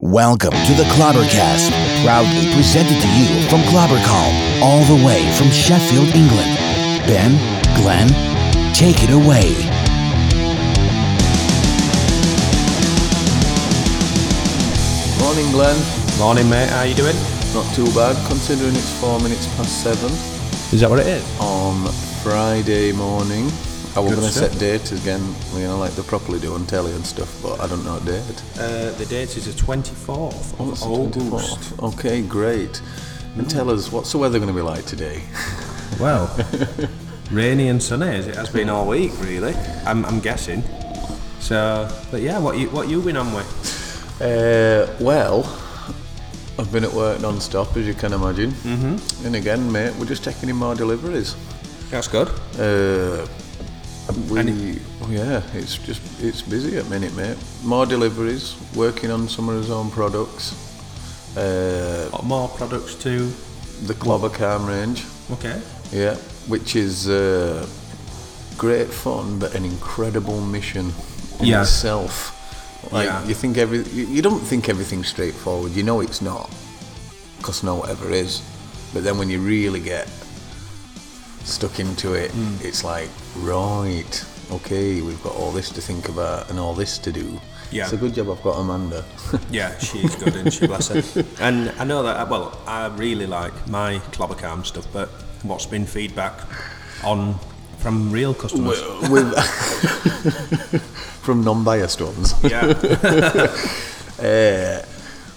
Welcome to the Clobbercast, proudly presented to you from Clobbercam, all the way from Sheffield, England. Ben, Glenn, take it away. Morning, Glenn. Morning, mate. How you doing? Not too bad, considering it's four minutes past seven Is that what it is? on Friday morning. I was going to set dates again, you know, like they properly do on telly and stuff, but I don't know what date. Uh, the date is the 24th Oh, of August. 24th. Okay, great. And tell us, what's the weather going to be like today? Well, rainy and sunny as it has been all week, really. I'm, I'm guessing. So, but yeah, what you what you been on with? Uh, well, I've been at work non-stop, as you can imagine. Mm-hmm. And again, mate, we're just taking in more deliveries. That's good. Uh, we, yeah, it's just it's busy at minute, mate. More deliveries, working on some of his own products. Uh, more products too. the Clobbercam range, Okay. yeah, which is uh, great fun, but an incredible mission in Yeah. itself. Like Yeah. you think every, you, don't think everything's straightforward. You know it's not, because no ever is. But then when you really get stuck into it, Hmm. it's like right, okay, we've got all this to think about and all this to do. Yeah. It's a good job I've got Amanda. Yeah, she's good, and she bless her. And I know that. Well, I really like my Clobbercam stuff, but what's been feedback on from real customers? with from non-biased ones. yeah. Uh,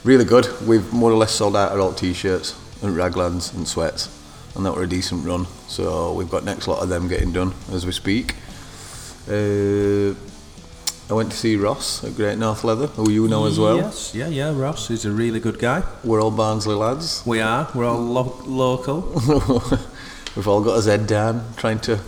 really good. We've more or less sold out our old t-shirts and raglans and sweats, and that were a decent run. So we've got next lot of them getting done as we speak. Uh, I went to see Ross at Great North Leather, who you know as well. Yes, yeah, yeah. Ross is a really good guy. We're all Barnsley lads. We are. We're all lo- local. We've all got us head down, trying to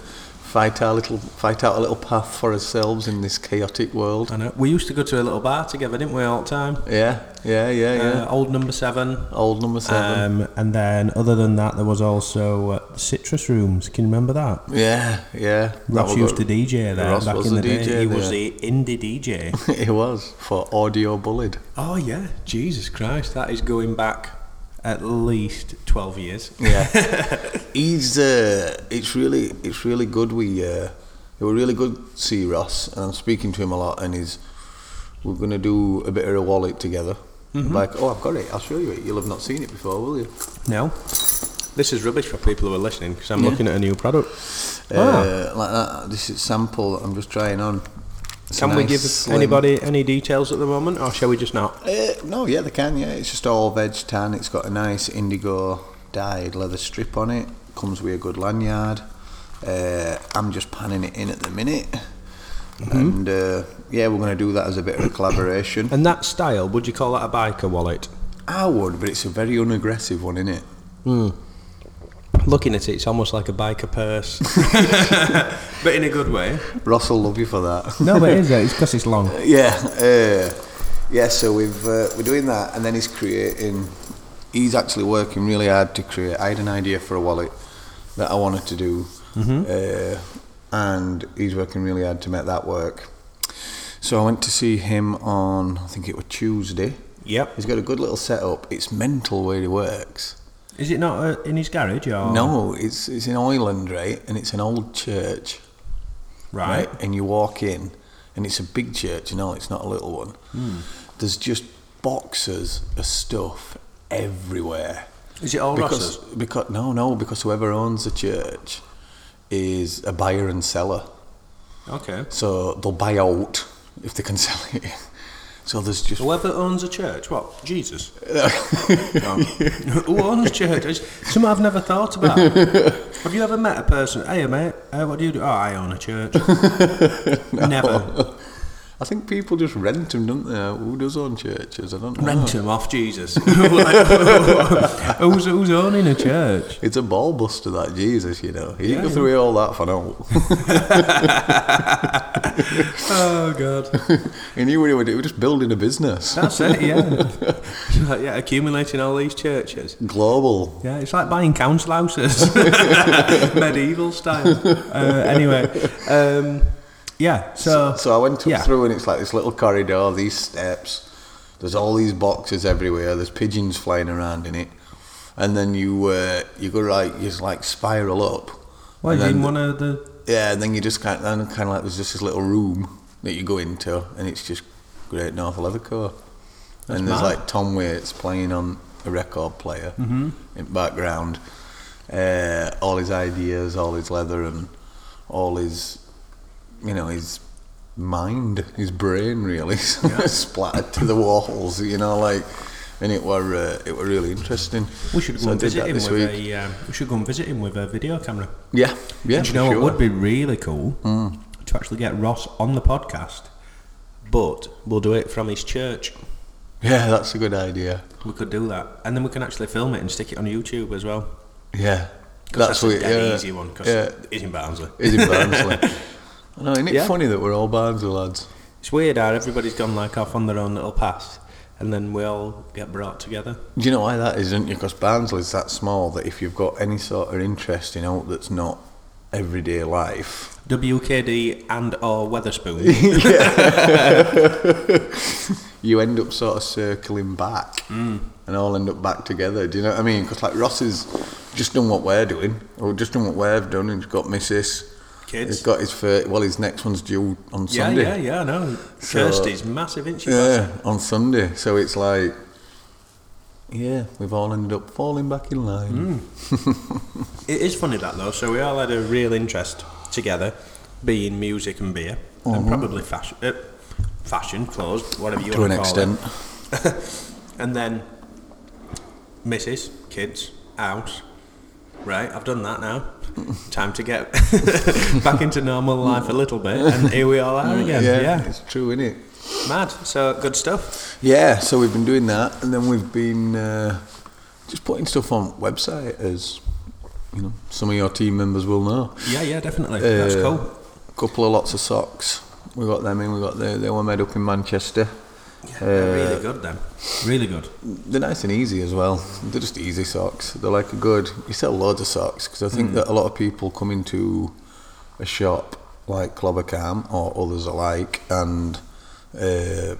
fight our little, fight out a little path for ourselves in this chaotic world. I know. We used to go to a little bar together, didn't we, all the time? Yeah, yeah, yeah, yeah. Uh, old number seven. Old number seven. Um, and then, other than that, there was also uh, Citrus Rooms. Can you remember that? yeah, yeah. Ross used to DJ there Ross back in the, the day. DJ He was the indie DJ. it was for Audio Bullied. oh yeah, Jesus Christ, that is going back at least twelve years. Yeah, he's. Uh, it's really, it's really good. We, uh, it were really good to see Ross, and I'm speaking to him a lot, and he's. We're gonna do a bit of a wallet together. Mm-hmm. Like, oh, I've got it. I'll show you it. You'll have not seen it before, will you? No, this is rubbish for people who are listening because I'm looking at a new product. Uh, like that. This is sample. that I'm just trying on. It's a Can we give slim- anybody any details at the moment, or shall we just not? Uh, no, yeah, they can. Yeah, it's just all veg tan. It's got a nice indigo dyed leather strip on it. Comes with a good lanyard. Uh, I'm just panning it in at the minute, Mm-hmm. and uh, yeah, we're going to do that as a bit of a collaboration. And that style, would you call that a biker wallet? I would, but it's a very unaggressive one, isn't it? Looking at it, it's almost like a biker purse, but in a good way. Ross will love you for that. No, but it is. It's because it's long. yeah, uh, yeah. So we've uh, we're doing that, and then he's creating. He's actually working really hard to create. I had an idea for a wallet that I wanted to do, uh, and he's working really hard to make that work. So I went to see him on, I think it was Tuesday. Yep. He's got a good little setup. It's mental where he works. Is it not uh, in his garage or No, it's it's in Ireland, right? And it's an old church. Right. And you walk in, and it's a big church, you know, it's not a little one. Hmm. There's just boxes of stuff everywhere. Is it all because, Ross's? because no, no, because whoever owns the church is a buyer and seller, Okay. so they'll buy out if they can sell it. So there's just Whoever owns a church, what? Jesus. No. Who owns churches? Something I've never thought about. Have you ever met a person? Hey, mate, uh, what do you do? Oh, I own a church. Never. I think people just rent them, don't they? Who does own churches? I don't know. Rent them off Jesus. who's, who's owning a church? It's a ball buster, that Jesus, you know. He Yeah, didn't go through all that for now. Oh, God. he knew what he would do. He just building a business. That's it, yeah. Yeah, accumulating all these churches. Global. Yeah, it's like buying council houses, medieval style. Uh, anyway, um, yeah. So, So I went up yeah. through and it's like this little corridor, these steps. There's all these boxes everywhere. There's pigeons flying around in it, and then you uh, you go right, you just like spiral up. Well, and in one of the. Yeah, and then you just kind of, kind of like there's just this little room that you go into, and it's just Great North Leathercoat. And there's mad. like Tom Waits playing on a record player Mm-hmm. in background. Uh, all his ideas, all his leather, and all his, you know, his mind, his brain, really splattered to the walls. You know, like, and it were uh, it were really interesting. We should go So and visit him this with week. a. Um, we should go and visit him with a video camera. Yeah, yeah. And you know sure. what would be really cool? To actually get Ross on the podcast, but we'll do it from his church. Yeah, that's a good idea. We could do that, and then we can actually film it and stick it on YouTube as well. Yeah, that's, a what. Yeah, easy one because yeah. it's in Barnsley. Is in Barnsley. I know, isn't it Yeah. funny that we're all Barnsley lads? It's weird how everybody's gone like off on their own little path, and then we all get brought together. Do you know why that is, isn't? Because Barnsley's that small that if you've got any sort of interest in out that's not everyday life, WKD and or Wetherspoon. you end up sort of circling back Mm. and all end up back together. Do you know what I mean? Because like Ross has just done what we're doing, or just done what we've done, and he's got Mrs. Kids. He's got his first, well, his next one's due on yeah, Sunday. yeah, yeah. Yeah, no, So- Kirsty's massive, isn't she? Yeah, on Sunday. So it's like, yeah, we've all ended up falling back in line. It is funny that though. So we all had a real interest together, being music and beer, and probably fashion, uh, fashion, clothes, whatever you To want an to call extent. it. And then, missus, kids, house. Right, I've done that now. Time to get back into normal life a little bit, and here we all are again. Yeah, Yeah, it's true, isn't it? mad. So good stuff. Yeah, so we've been doing that, and then we've been uh, just putting stuff on website, as you know, some of your team members will know. Yeah, yeah, definitely. That's Uh, cool. A couple of lots of socks. We got them in. We got the they were made up in Manchester. Yeah, uh, really good then. Really good. They're nice and easy as well. They're just easy socks. They're like a good. You sell loads of socks because I think that a lot of people come into a shop like Clobbercam or others alike and uh,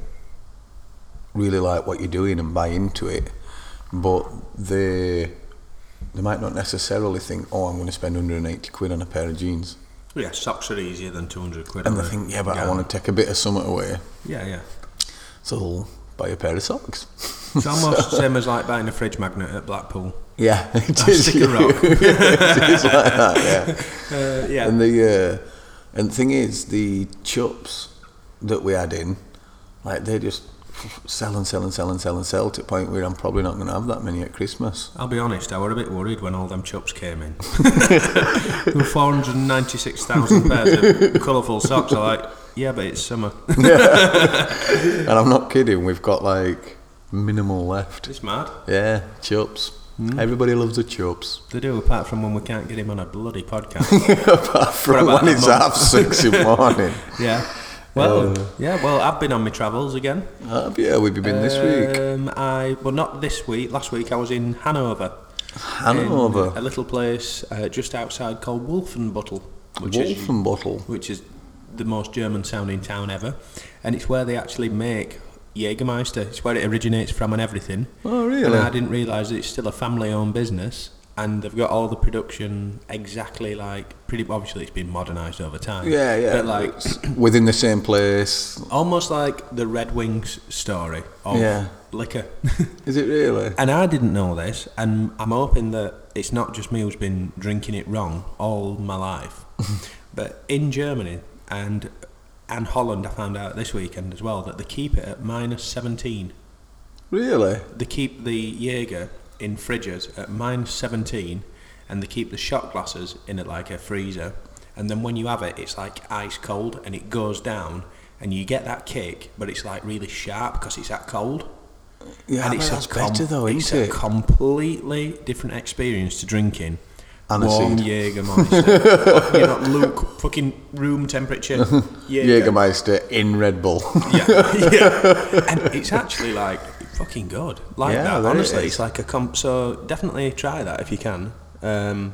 really like what you're doing and buy into it, but they they might not necessarily think, oh, I'm going to spend 180 quid on a pair of jeans, Yeah, socks are easier than 200 quid. and they think, yeah, but I want to take a bit of summer away, Yeah, yeah. So they'll buy a pair of socks. It's almost the same as like buying a fridge magnet at Blackpool. Yeah, it A is. stick of rock. it is like that, yeah. Uh, yeah. And the uh, and the thing is, the chops that we had in, like they just sell and sell and sell and sell and sell to the point where I'm probably not going to have that many at Christmas. I'll be honest, I were a bit worried when all them chups came in. there were 496,000 pairs of colourful socks. I'm like, yeah, but it's summer. yeah. And I'm not kidding. We've got like minimal left. it's mad. Yeah, chups. Hmm. Everybody loves the chups. They do, apart from when we can't get him on a bloody podcast. Apart from when it's half six in the morning. yeah. Well, Uh, yeah, well, I've been on my travels again. Have you? We've been this week. Um, I well, not this week. Last week I was in Hanover. Hanover. a little place uh, just outside called Wolfenbüttel, which is which is the most German sounding town ever, and it's where they actually make Jägermeister. It's where it originates from and everything. Oh, really? And I didn't realise it's still a family-owned business, and they've got all the production exactly like pretty. Obviously, it's been modernised over time. Yeah, yeah. But like It's within the same place. almost like the Red Wings story of Yeah. liquor. Is it really? And I didn't know this, and I'm hoping that it's not just me who's been drinking it wrong all my life. but in Germany and and Holland, I found out this weekend as well that they keep it at minus 17. Really? They keep the Jaeger in fridges at minus 17, and they keep the shot glasses in it like a freezer. And then when you have it, it's like ice cold, and it goes down, and you get that kick, but it's like really sharp because it's that cold. Yeah, and it's a that's com- better though, it's isn't a it? completely different experience to drinking. Warm. Jägermeister. you know, Luke, fucking room temperature. Jägermeister in Red Bull. Yeah, yeah. And it's actually like fucking good. Like Yeah, that. it Honestly, it's like a comp. So definitely try that if you can. Um,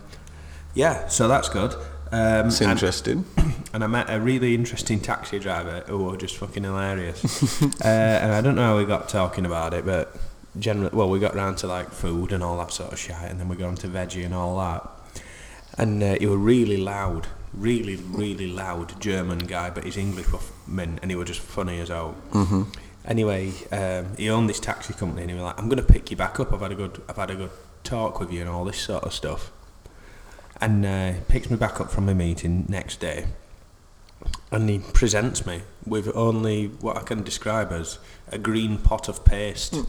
yeah, so that's good. Um, It's and, interesting. and I met a really interesting taxi driver who was just fucking hilarious. uh, and I don't know how we got talking about it, but generally, well, we got round to like food and all that sort of shit, and then we got on to veggie and all that. And uh, he was really loud, really, really loud German guy, but his English was mint, and he was just funny as hell. Mm-hmm. Anyway, um, he owned this taxi company, and he was like, "I'm going to pick you back up. I've had a good, I've had a good talk with you, and all this sort of stuff." And uh, he picks me back up from a meeting next day, and he presents me with only what I can describe as a green pot of paste. and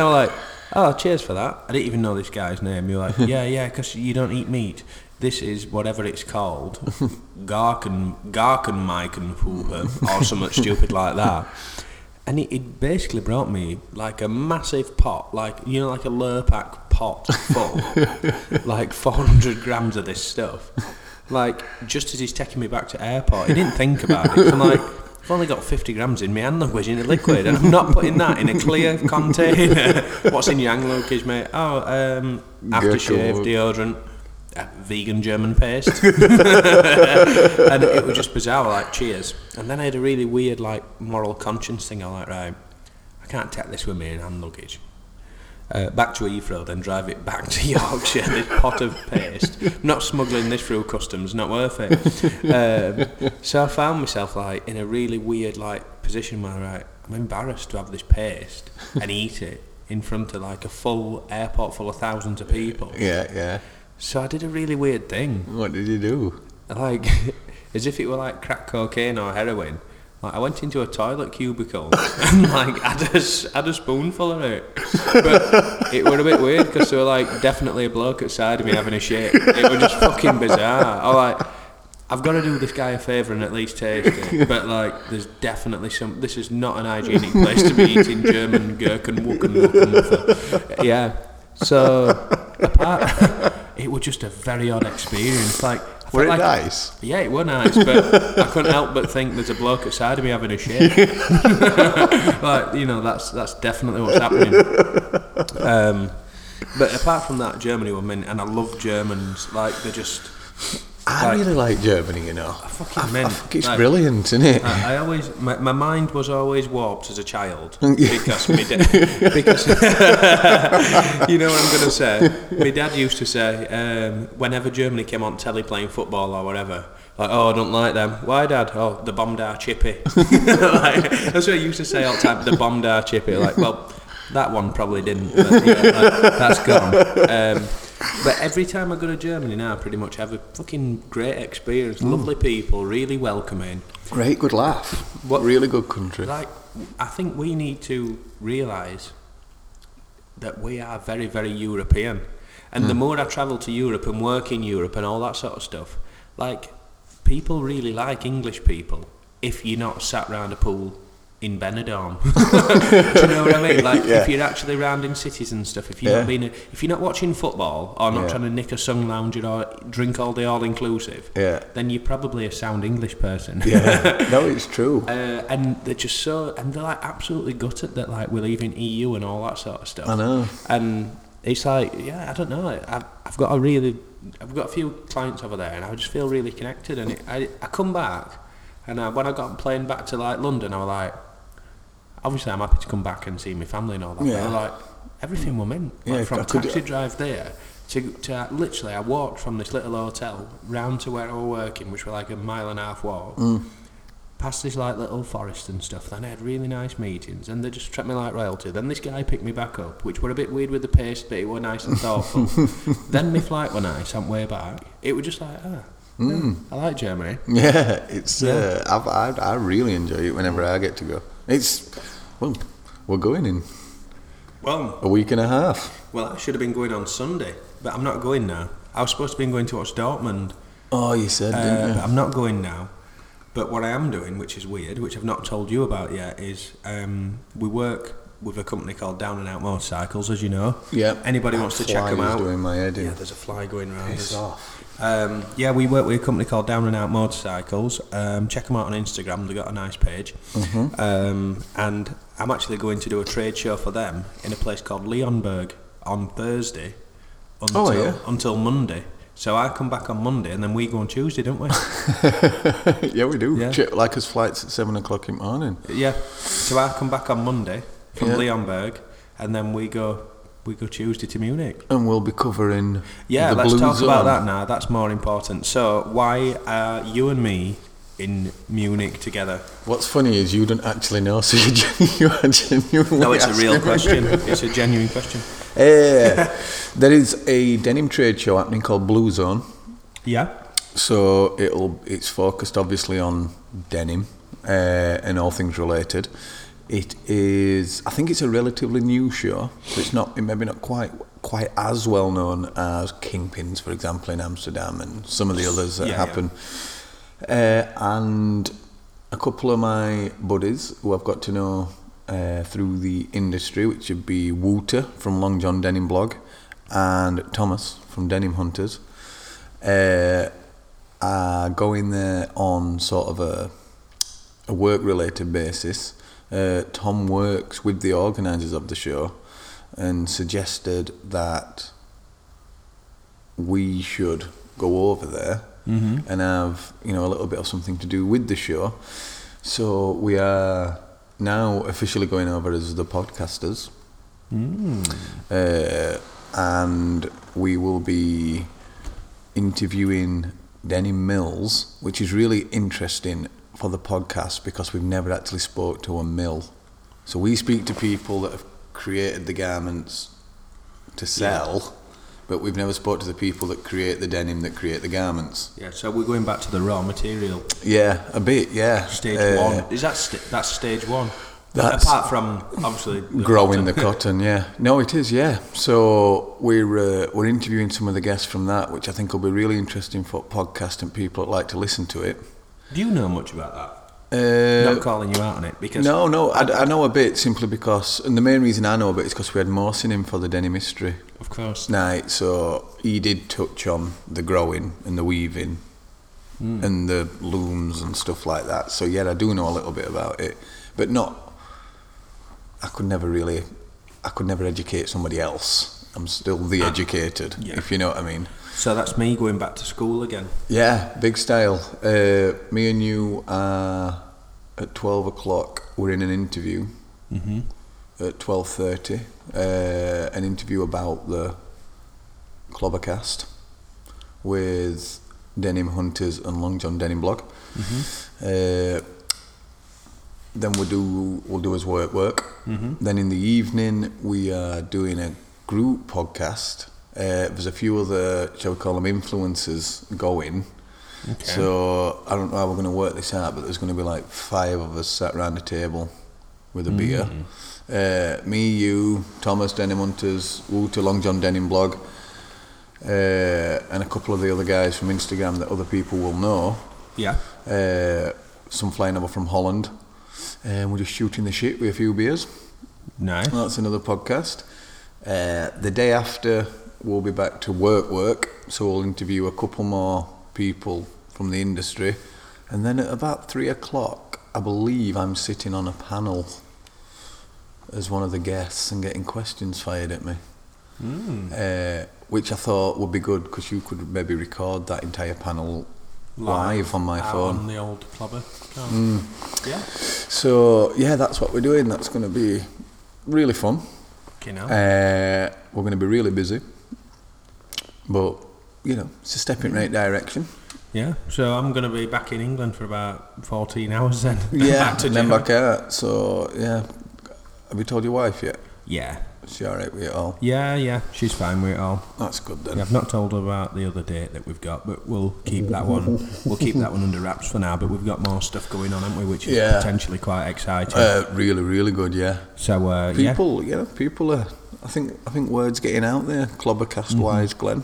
I'm like, oh, cheers for that. I didn't even know this guy's name. You're like, yeah, yeah, because you don't eat meat. This is whatever it's called, Garken, Garken Meikenfuhe, or something stupid like that. And it, it basically brought me like a massive pot, like, you know, like a Lurpak pot full, like 400 grams of this stuff like just as he's taking me back to airport, he didn't think about it. I'm like, I've only got 50 grams in my hand language in a liquid, and I'm not putting that in a clear container. What's in your hand luggage, mate? Oh, um, aftershave, deodorant, vegan German paste, and it was just bizarre. Like, cheers. And then I had a really weird, like, moral conscience thing. I'm like, right, I can't take this with me in hand luggage uh, back to Heathrow, then drive it back to Yorkshire. this pot of paste. not smuggling this through customs. Not worth it. Um, so I found myself like in a really weird like position where right, I'm embarrassed to have this paste and eat it in front of like a full airport full of thousands of people. Yeah, yeah. So I did a really weird thing. What did you do? Like, as if it were like crack cocaine or heroin. Like I went into a toilet cubicle and like had a, had a spoonful of it, but it was a bit weird because there were like definitely a bloke outside of me having a shit. It was just fucking bizarre. I like. I've got to do this guy a favour and at least taste it. But like, there's definitely some. This is not an hygienic place to be eating German gherkin wucken wucken. Yeah. So apart, it was just a very odd experience. Like were it like, nice? Yeah, it was nice, but I couldn't help but think there's a bloke outside of me having a shit. like, you know, that's that's definitely what's happening. Um, but apart from that, Germany women, and I love Germans. Like, they're just. I like, really like Germany, you know. I fucking I, meant, I think it's like, brilliant, isn't it? I, I always, my, my mind was always warped as a child because my da- because you know what I'm going to say. My dad used to say um, whenever Germany came on telly playing football or whatever, like, oh, I don't like them. Why, Dad? Oh, the bombed our chippy. like, that's what I used to say all the time. The bombed our chippy. Like, well, that one probably didn't. But, yeah, like, that's gone. Um, but every time I go to Germany now, I pretty much have a fucking great experience. Mm. Lovely people, really welcoming. Great, good laugh. What- really good country. Like, I think we need to realise that we are very, very European. And the mm. more I travel to Europe and work in Europe and all that sort of stuff, like, people really like English people if you're not sat round a pool in Benidorm. Do you know what I mean? Like, Yeah. if you're actually round in cities and stuff, if you're Yeah. not being, a, if you're not watching football or not Yeah. trying to nick a sun lounger or drink all the all inclusive, Yeah. then you're probably a sound English person. yeah. no, it's true. Uh, and they're just so, and they're like absolutely gutted that like we're leaving EU and all that sort of stuff. I know. And it's like, yeah, I don't know. I've, I've got a really, I've got a few clients over there, and I just feel really connected. And it, I, I come back, and I, when I got on plane back to like London, I was like, obviously I'm happy to come back and see my family and all that. Yeah. But like, everything was mint. Like Yeah, from I could- taxi drive there. To, to literally, I walked from this little hotel round to where I was working, which was like a mile and a half walk Mm. past this like little forest and stuff. Then I had really nice meetings, and they just treated me like royalty. Then this guy picked me back up, which were a bit weird with the pace, but it were nice and thoughtful. then my flight were nice. I'm way back. It was just like, ah, yeah, I like Germany. Yeah, it's. Yeah. Uh, I've, I, I really enjoy it whenever I get to go. It's. Well, we're going in Well, a week and a half. well, I should have been going on Sunday, but I'm not going now. I was supposed to be going to watch Dortmund, Oh, you said, uh, didn't you? I'm not going now. But what I am doing, which is weird, which I've not told you about yet, is um, we work with a company called Down and Out Motorcycles, as you know. Yeah. Anybody wants to check them out? doing my head in. Yeah, there's a fly going around. Piss us. off. Um, yeah, we work with a company called Down and Out Motorcycles. Um, check them out on Instagram. They've got a nice page. Mm-hmm. Um, and I'm actually going to do a trade show for them in a place called Leonberg on Thursday until, Oh, yeah. until Monday. So I come back on Monday, and then we go on Tuesday, don't we? yeah, we do. Yeah. Like us flights at seven o'clock in the morning. yeah. So I come back on Monday from Yeah. Leonberg, and then we go we go Tuesday to Munich. And we'll be covering Yeah, let's talk Zone. about that now. That's more important. So why are you and me in Munich together? What's funny is you don't actually know, so you are genuinely No, it's a real question. It's a genuine question. Eh, there is a denim trade show happening called Blue Zone. Yeah. So it'll it's focused obviously on denim uh, and all things related. It is I think it's a relatively new show, so it's not maybe not quite quite as well known as Kingpins, for example, in Amsterdam and some of the others that Yeah, yeah. happen. Uh, and a couple of my buddies who I've got to know uh, through the industry, which would be Wouter from Long John Denim Blog and Thomas from Denim Hunters, uh, are going there on sort of a, a work related basis. Uh, Tom works with the organisers of the show and suggested that we should go over there and have you know a little bit of something to do with the show. So we are now officially going over as the podcasters, uh, and we will be interviewing denim mills, which is really interesting for the podcast because we've never actually spoke to a mill. So we speak to people that have created the garments to sell, but we've never spoke to the people that create the denim that create the garments. Yeah. So we're going back to the raw material. Yeah, a bit, yeah. Stage Uh, one. Is that st- that's stage one? That's- Apart from obviously the growing cotton. the cotton, yeah. No, it is, yeah. So we're uh, we're interviewing some of the guests from that, which I think will be really interesting for podcast and people that like to listen to it. Do you know much about that? Uh, Not calling you out on it because no, no, I, I know a bit simply because, and the main reason I know a bit is because we had Morsin in him for the Denim Mystery of course. night, so he did touch on the growing and the weaving and the looms and stuff like that. So yeah, I do know a little bit about it, but not. I could never really, I could never educate somebody else. I'm still the educated, yeah. if you know what I mean. So that's me going back to school again. Yeah, big style. Uh, me and you are at twelve o'clock. We're in an interview Mm-hmm. at twelve thirty. Uh, an interview about the Clobbercast with Denim Hunters and Long John Denim Blog. Uh, then we'll do we'll do his work work. Then in the evening we are doing a group podcast. Uh, there's a few other, shall we call them influencers going. Okay. So I don't know how we're going to work this out, but there's going to be like five of us sat around a table with a beer. Uh, me, you, Thomas Denim Hunters, Long John Denim Blog, uh, and a couple of the other guys from Instagram that other people will know. Yeah. Uh, some flying over from Holland. And we're just shooting the shit with a few beers. Nice. That's another podcast. Uh, the day after, we'll be back to work work. So we'll interview a couple more people from the industry. And then at about three o'clock, I believe I'm sitting on a panel as one of the guests and getting questions fired at me. Uh, which I thought would be good because you could maybe record that entire panel live, on my out phone. on the old clubber. Yeah. So yeah, that's what we're doing. That's going to be really fun. You know. Uh, we're going to be really busy, but you know, it's a step in the right direction. yeah. So I'm going to be back in England for about 14 hours then. Yeah, back to and then back out. So yeah, have you told your wife yet? Yeah. Is she all right with it all? Yeah, yeah. She's fine with it all. That's good then. Yeah, I've not told her about the other date that we've got, but we'll keep that one. We'll keep that one under wraps for now. But we've got more stuff going on, haven't we? Which is Yeah. potentially quite exciting. Uh, really, really good. Yeah. so uh, yeah, People, you know, people are. I think I think words getting out there. Clobbercast Mm-hmm. wise, Glenn.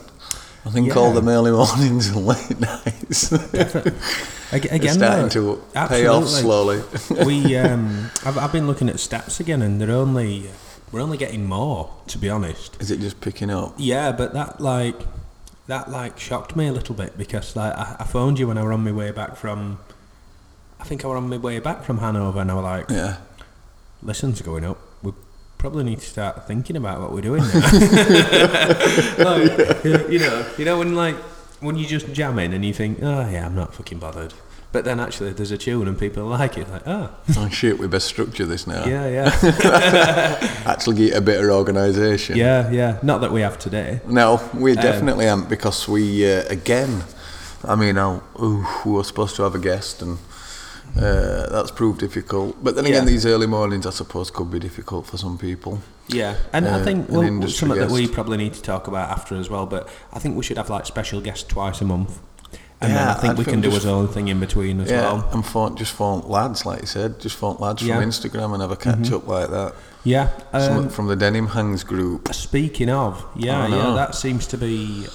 I think all Yeah. them early mornings and late nights. Ag- It's again, starting though, to pay off slowly. we um, I've, I've been looking at stats again, and they're only we're only getting more, to be honest. Is it just picking up? Yeah, but that like that like shocked me a little bit because like I, I phoned you when I were on my way back from. I think I were on my way back from Hanover, and I was like, Yeah. "Listen's going up. Probably need to start thinking about what we're doing now." like, you know, you know when like when you just jam in and you think, oh yeah, I'm not fucking bothered. But then actually, there's a tune and people like it. Like, oh, Oh shit, we best structure this now. yeah, yeah, Actually get a bit of organisation. yeah, yeah. Not that we have today. No, we Um, definitely aren't because we uh, again. I mean, I'll, ooh, we were supposed to have a guest, and uh, that's proved difficult. But then again, Yeah. these early mornings, I suppose, could be difficult for some people. Yeah, and Uh, I think an well, industry something that we probably need to talk about after as well. But I think we should have like special guests twice a month, and then I think I'd we think can do just- his own thing in between as Yeah, well. and phone, just phone lads, like you said, just phone lads Yeah. Mm-hmm. from Instagram and have a catch up like that. Yeah. Um, from the Denim Hangs group. speaking of, yeah, yeah, that seems to be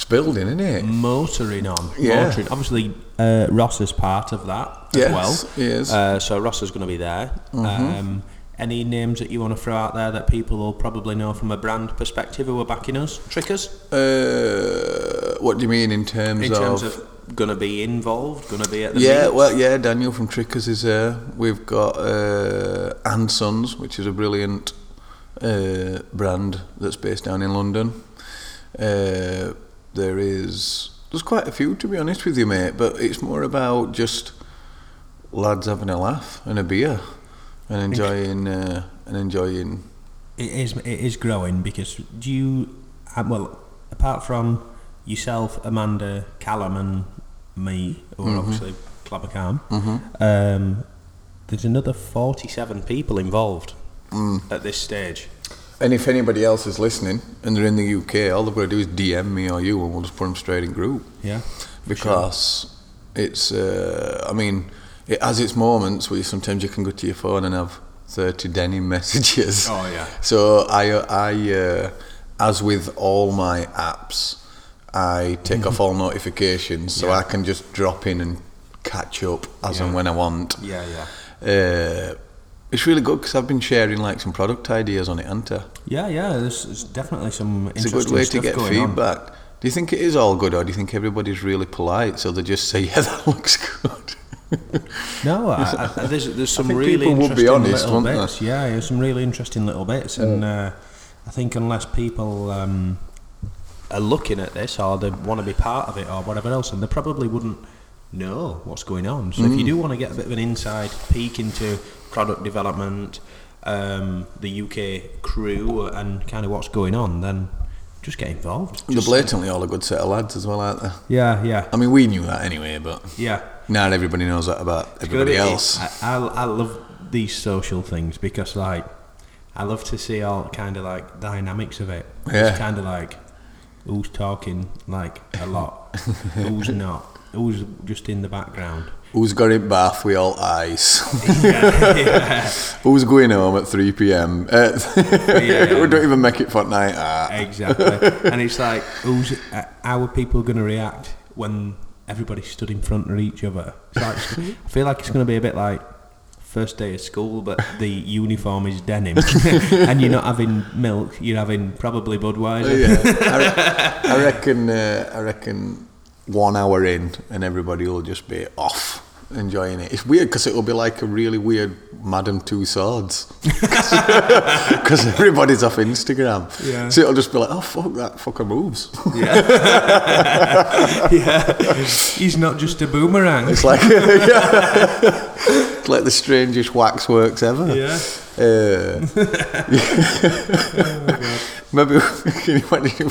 It's building, isn't it? motoring on. Yeah. Motoring. Obviously, uh, Ross is part of that as Yes, well. he is. Uh, so Ross is going to be there. Um, any names that you want to throw out there that people will probably know from a brand perspective who are backing us? Trickers? Uh, what do you mean in terms In of? terms of going to be involved, going to be at the yeah, meet? well, yeah. Daniel from Trickers is there. We've got uh, and Sons, which is a brilliant uh, brand that's based down in London. Uh, there is there's quite a few to be honest with you, mate. But it's more about just lads having a laugh and a beer and enjoying uh, and enjoying. It is. It is growing because do you? uh, Well, apart from yourself, Amanda, Callum, and me, who are obviously Clobbercam, um, there's another forty-seven people involved at this stage. And if anybody else is listening and they're in the UK, all they've got to do is DM me or you, and we'll just put them straight in group. Yeah. because it's uh, I mean it has its moments where sometimes you can go to your phone and have 30 denim messages Oh, yeah. so I I uh, as with all my apps I take off all notifications so Yeah. I can just drop in and catch up as and when I want Yeah, yeah. uh, it's really good because I've been sharing like some product ideas on it, haven't I? Yeah, yeah. There's, definitely some It's a interesting good way to get going on. feedback. Do you think it is all good, or do you think everybody's really polite, so they just say, "Yeah, that looks good"? No, I, I, there's there's some really people would be interesting honest, little wouldn't they? bits. Yeah, there's some really interesting little bits, and uh, I think unless people um, are looking at this or they want to be part of it or whatever else, and they probably wouldn't know what's going on. So if Mm. you do want to get a bit of an inside peek into product development, um, the UK crew, and kind of what's going on, then just get involved. They're blatantly all a good set of lads as well, aren't they? Yeah, yeah, I mean, we knew that anyway, but yeah. not everybody knows that about everybody else. I, I, I love these social things because, like, I love to see all kind of like dynamics of it. Yeah. It's kind of like who's talking like a lot, who's not, who's just in the background. Who's got it bath with all ice? yeah, yeah, Who's going home at 3 pm? Uh, we don't even make it for night. Ah. exactly. and it's like, who's uh, how are people going to react when everybody stood in front of each other? Like, I feel like it's going to be a bit like first day of school, but the uniform is denim, and you're not having milk, you're having probably Budweiser. yeah, I, re- I reckon. Uh, I reckon one hour in, and everybody will just be off enjoying it. It's weird because it will be like a really weird Madame Tussauds because everybody's off Instagram. Yeah. So it'll just be like, oh fuck that fucker moves. yeah, he's not just a boomerang. it's like yeah. it's like the strangest waxworks ever. Yeah. Uh, maybe you imagine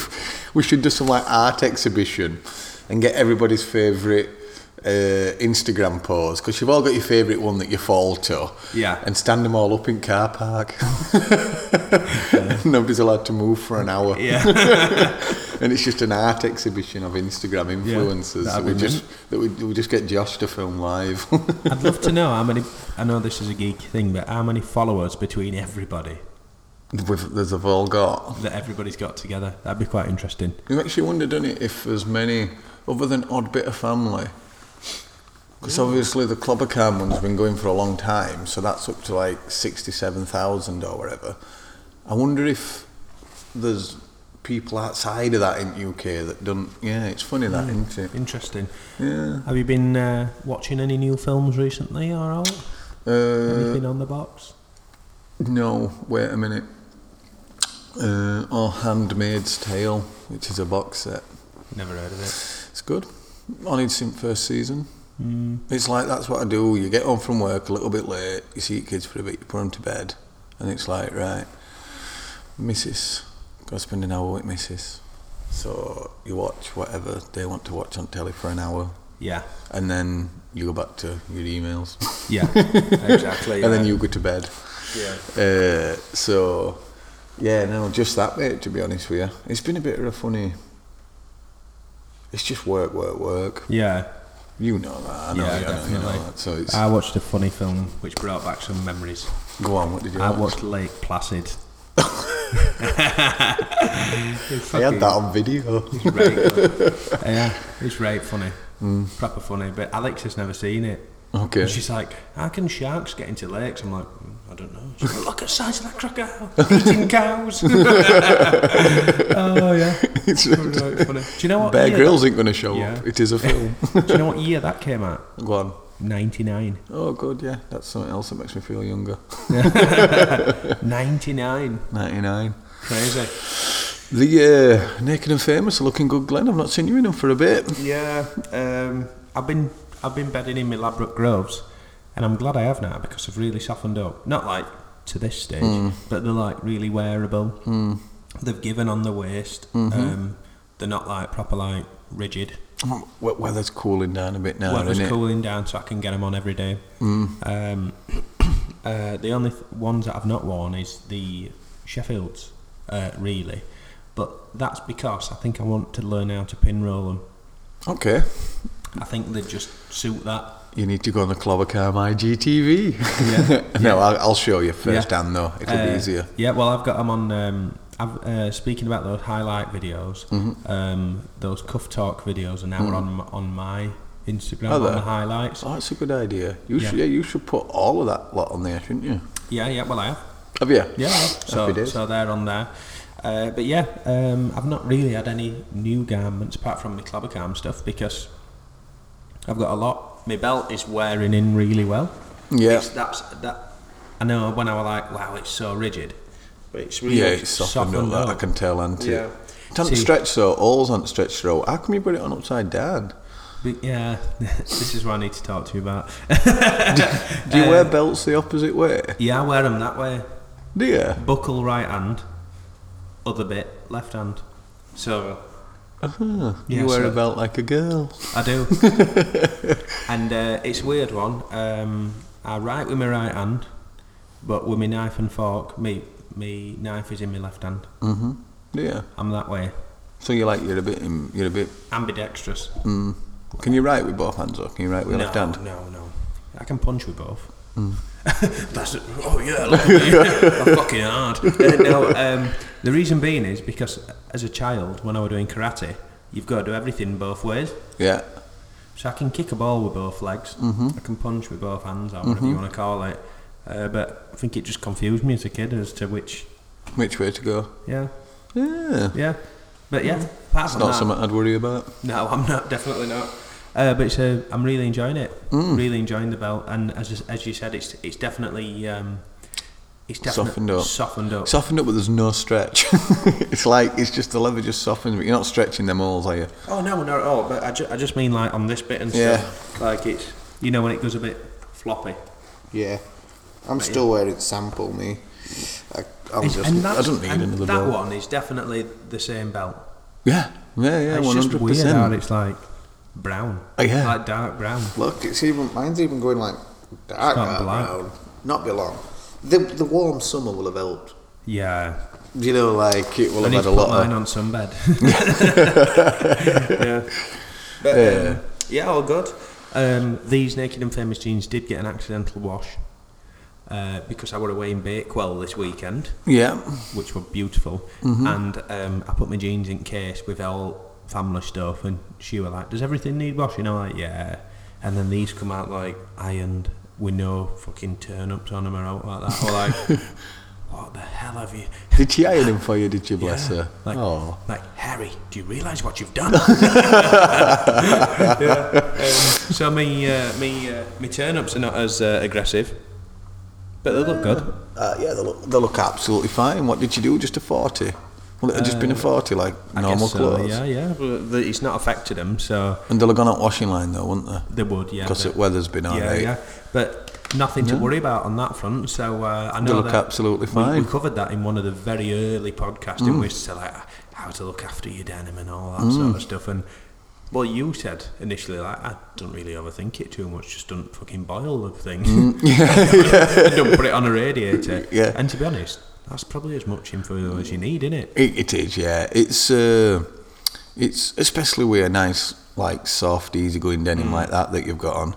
we should do some like art exhibition and get everybody's favourite uh, Instagram pose because you've all got your favourite one that you fall to. Yeah. And stand them all up in car park. Nobody's allowed to move for an hour. Yeah. And it's just an art exhibition of Instagram influencers that'd that we just that we, we just get Josh to film live. I'd love to know how many. I know this is a geek thing, but how many followers between everybody With, there's have all got. that everybody's got together? That'd be quite interesting. It makes you wonder, doesn't it, if there's many other than Odd Bit of Family. Because obviously the Club Clobbercam one's been going for a long time, so that's up to like sixty-seven thousand or whatever. I wonder if there's people outside of that in the UK that don't. Yeah, it's funny that, isn't it? Interesting. Yeah. Have you been uh, watching any new films recently, or? Uh, anything on the box? no, wait a minute. Uh, or Handmaid's Tale, which is a box set. Never heard of it. Good. Only since first season. It's like that's what I do. You get home from work a little bit late. You see your kids for a bit. You put them to bed, and it's like right, Mrs. Go spend an hour with Mrs. So you watch whatever they want to watch on telly for an hour, Yeah. and then you go back to your emails, Yeah. exactly. and then you go to bed. Yeah. Uh, so, yeah, no, just that bit, to be honest with you. It's been a bit of a funny. It's just work, work, work. Yeah. You know that. I know, Yeah, you know, you know definitely. that. So it's. I watched a funny film which brought back some memories. go on, what did you I watch? watched Lake Placid. I had that on video. It's right yeah, it's right funny. Proper funny. But Alex has never seen it. Okay. And she's like, how can sharks get into lakes? I'm like, "Mm, I don't know. Like, look at the size of that crocodile. Eating cows. oh, yeah. It's Right funny. Do you know what Bear year Grylls that- ain't going to show Yeah. up. It is a film. Do you know what year that came out? go on. 99. Oh, good, yeah. That's something else that makes me feel younger. 99. 99. Crazy. The uh, Naked and Famous are looking good, Glenn. I've not seen you in them for a bit. Yeah, um, I've been I've been bedding in my Groves, and I'm glad I have now because I've really softened up. Not like to this stage, but they're like really wearable. They've given on the waist. Um, they're not like proper like rigid. We- Weather's cooling down a bit now, Weather's isn't it? cooling down, so I can get them on every day. Um, uh, the only th- ones that I've not worn is the Sheffields, uh, really. But that's because I think I want to learn how to pin roll them. Okay. I think they just suit that. You need to go on the Clovercar IGTV. Yeah. no, I'll, I'll show you first, Yeah. Dan, though. It'll Uh, be easier. Yeah, well, I've got them on. Um, I've, uh, speaking about those highlight videos, Mm-hmm. um, those cuff talk videos are now on m- on my Instagram on the highlights. Oh, that's a good idea. You Yeah. should, yeah, you should put all of that lot on there, shouldn't you? Yeah, yeah. Well, I have. Have you? Yeah, yeah. So, so they're on there. Uh, but yeah, um, I've not really had any new garments apart from my Clobbercam stuff because I've got a lot. My belt is wearing in really well. Yeah. It's, that's that. I know when I was like, wow, it's so rigid, but it's really Yeah, it's softened, up. That I can tell, and Yeah. it. See- stretched so, all's hasn't stretched so. How come you put it on upside down? But yeah, this is what I need to talk to you about. Do you wear um, belts the opposite way? Yeah, I wear them that way. Do you? Buckle right hand, other bit left hand. So Uh-huh. Yeah, you wear so- a belt like a girl. I do. and uh, it's a weird one. Um, I write with my right hand, but with my knife and fork, me me knife is in my left hand. Mm-hmm. Do you? I'm that way, So you're like you're a bit you're a bit. ambidextrous. Mm. Can you write with both hands or can you write with no, left hand? no, no. I can punch with both. Mm. That's it. Oh yeah, look at me. I'm fucking hard. Uh, no, um, the reason being is because as a child, when I was doing karate, you've got to do everything both ways. Yeah. So I can kick a ball with both legs. Mm-hmm. I can punch with both hands, or whatever you want to call it. Uh, but I think it just confused me as a kid as to which. Which way to go? Yeah, Yeah. yeah. But yeah, It's not that, something I'd worry about. no, I'm not. Definitely not. Uh, but it's a, I'm really enjoying it. Mm. Really enjoying the belt, and as as you said, it's it's definitely um, it's definitely Softened up. Softened up. Softened up, but there's no stretch. it's like it's just the leather just softens, but you're not stretching them all, are you? oh no, not at all. But I, ju- I just mean like on this bit and Yeah. stuff. Like it's you know when it goes a bit floppy. Yeah. I'm still wearing sample me. I, I was just. I don't need and another That belt. one is definitely the same belt. Yeah. Yeah. Yeah. it's One just hundred percent. it's like brown. Oh, yeah. Like dark brown. Look, it's even mine's even going like dark brown. Not be long. The the warm summer will have helped. Yeah. You know, like it will I have had a lot mine of. on sunbed. yeah. But, Yeah. um, yeah, all good. Um, these Naked and Famous jeans did get an accidental wash uh, because I were away in Bakewell this weekend, Yeah. which were beautiful. And um, I put my jeans in case with all family stuff, and she were like, "Does everything need washing?" I'm like, "Yeah." And then these come out like ironed with no fucking turn ups on them or out like that. Or like, what the hell have you? Did she iron him for you? Did you bless Yeah. her? Like, oh. like Harry, do you realise what you've done? yeah. um, so me, uh, me, uh, me turn ups are not as uh, aggressive, but they look good. Uh, yeah, they look, they look absolutely fine. What did you do? Just a 40? Well, it had just been a 40 like I normal so, clothes. Yeah, yeah. The- it's not affected them, so And they'll have gone out washing line though, wouldn't they? they would, yeah. Because the weather's been yeah, alright. yeah. But nothing to worry about on that front. So uh, I They know look that absolutely fine. Mm. We, covered that in one of the very early podcasts, didn't we? So like how to look after your denim and all that Mm. sort of stuff. And well, you said initially like I don't really overthink it too much. Just don't fucking boil the thing. and don't put it on a radiator. Mm. Yeah. And to be honest, that's probably as much info as you need, isn't it? It, it is, yeah. It's uh, it's especially with a nice, like soft, easygoing denim Mm. like that that you've got on,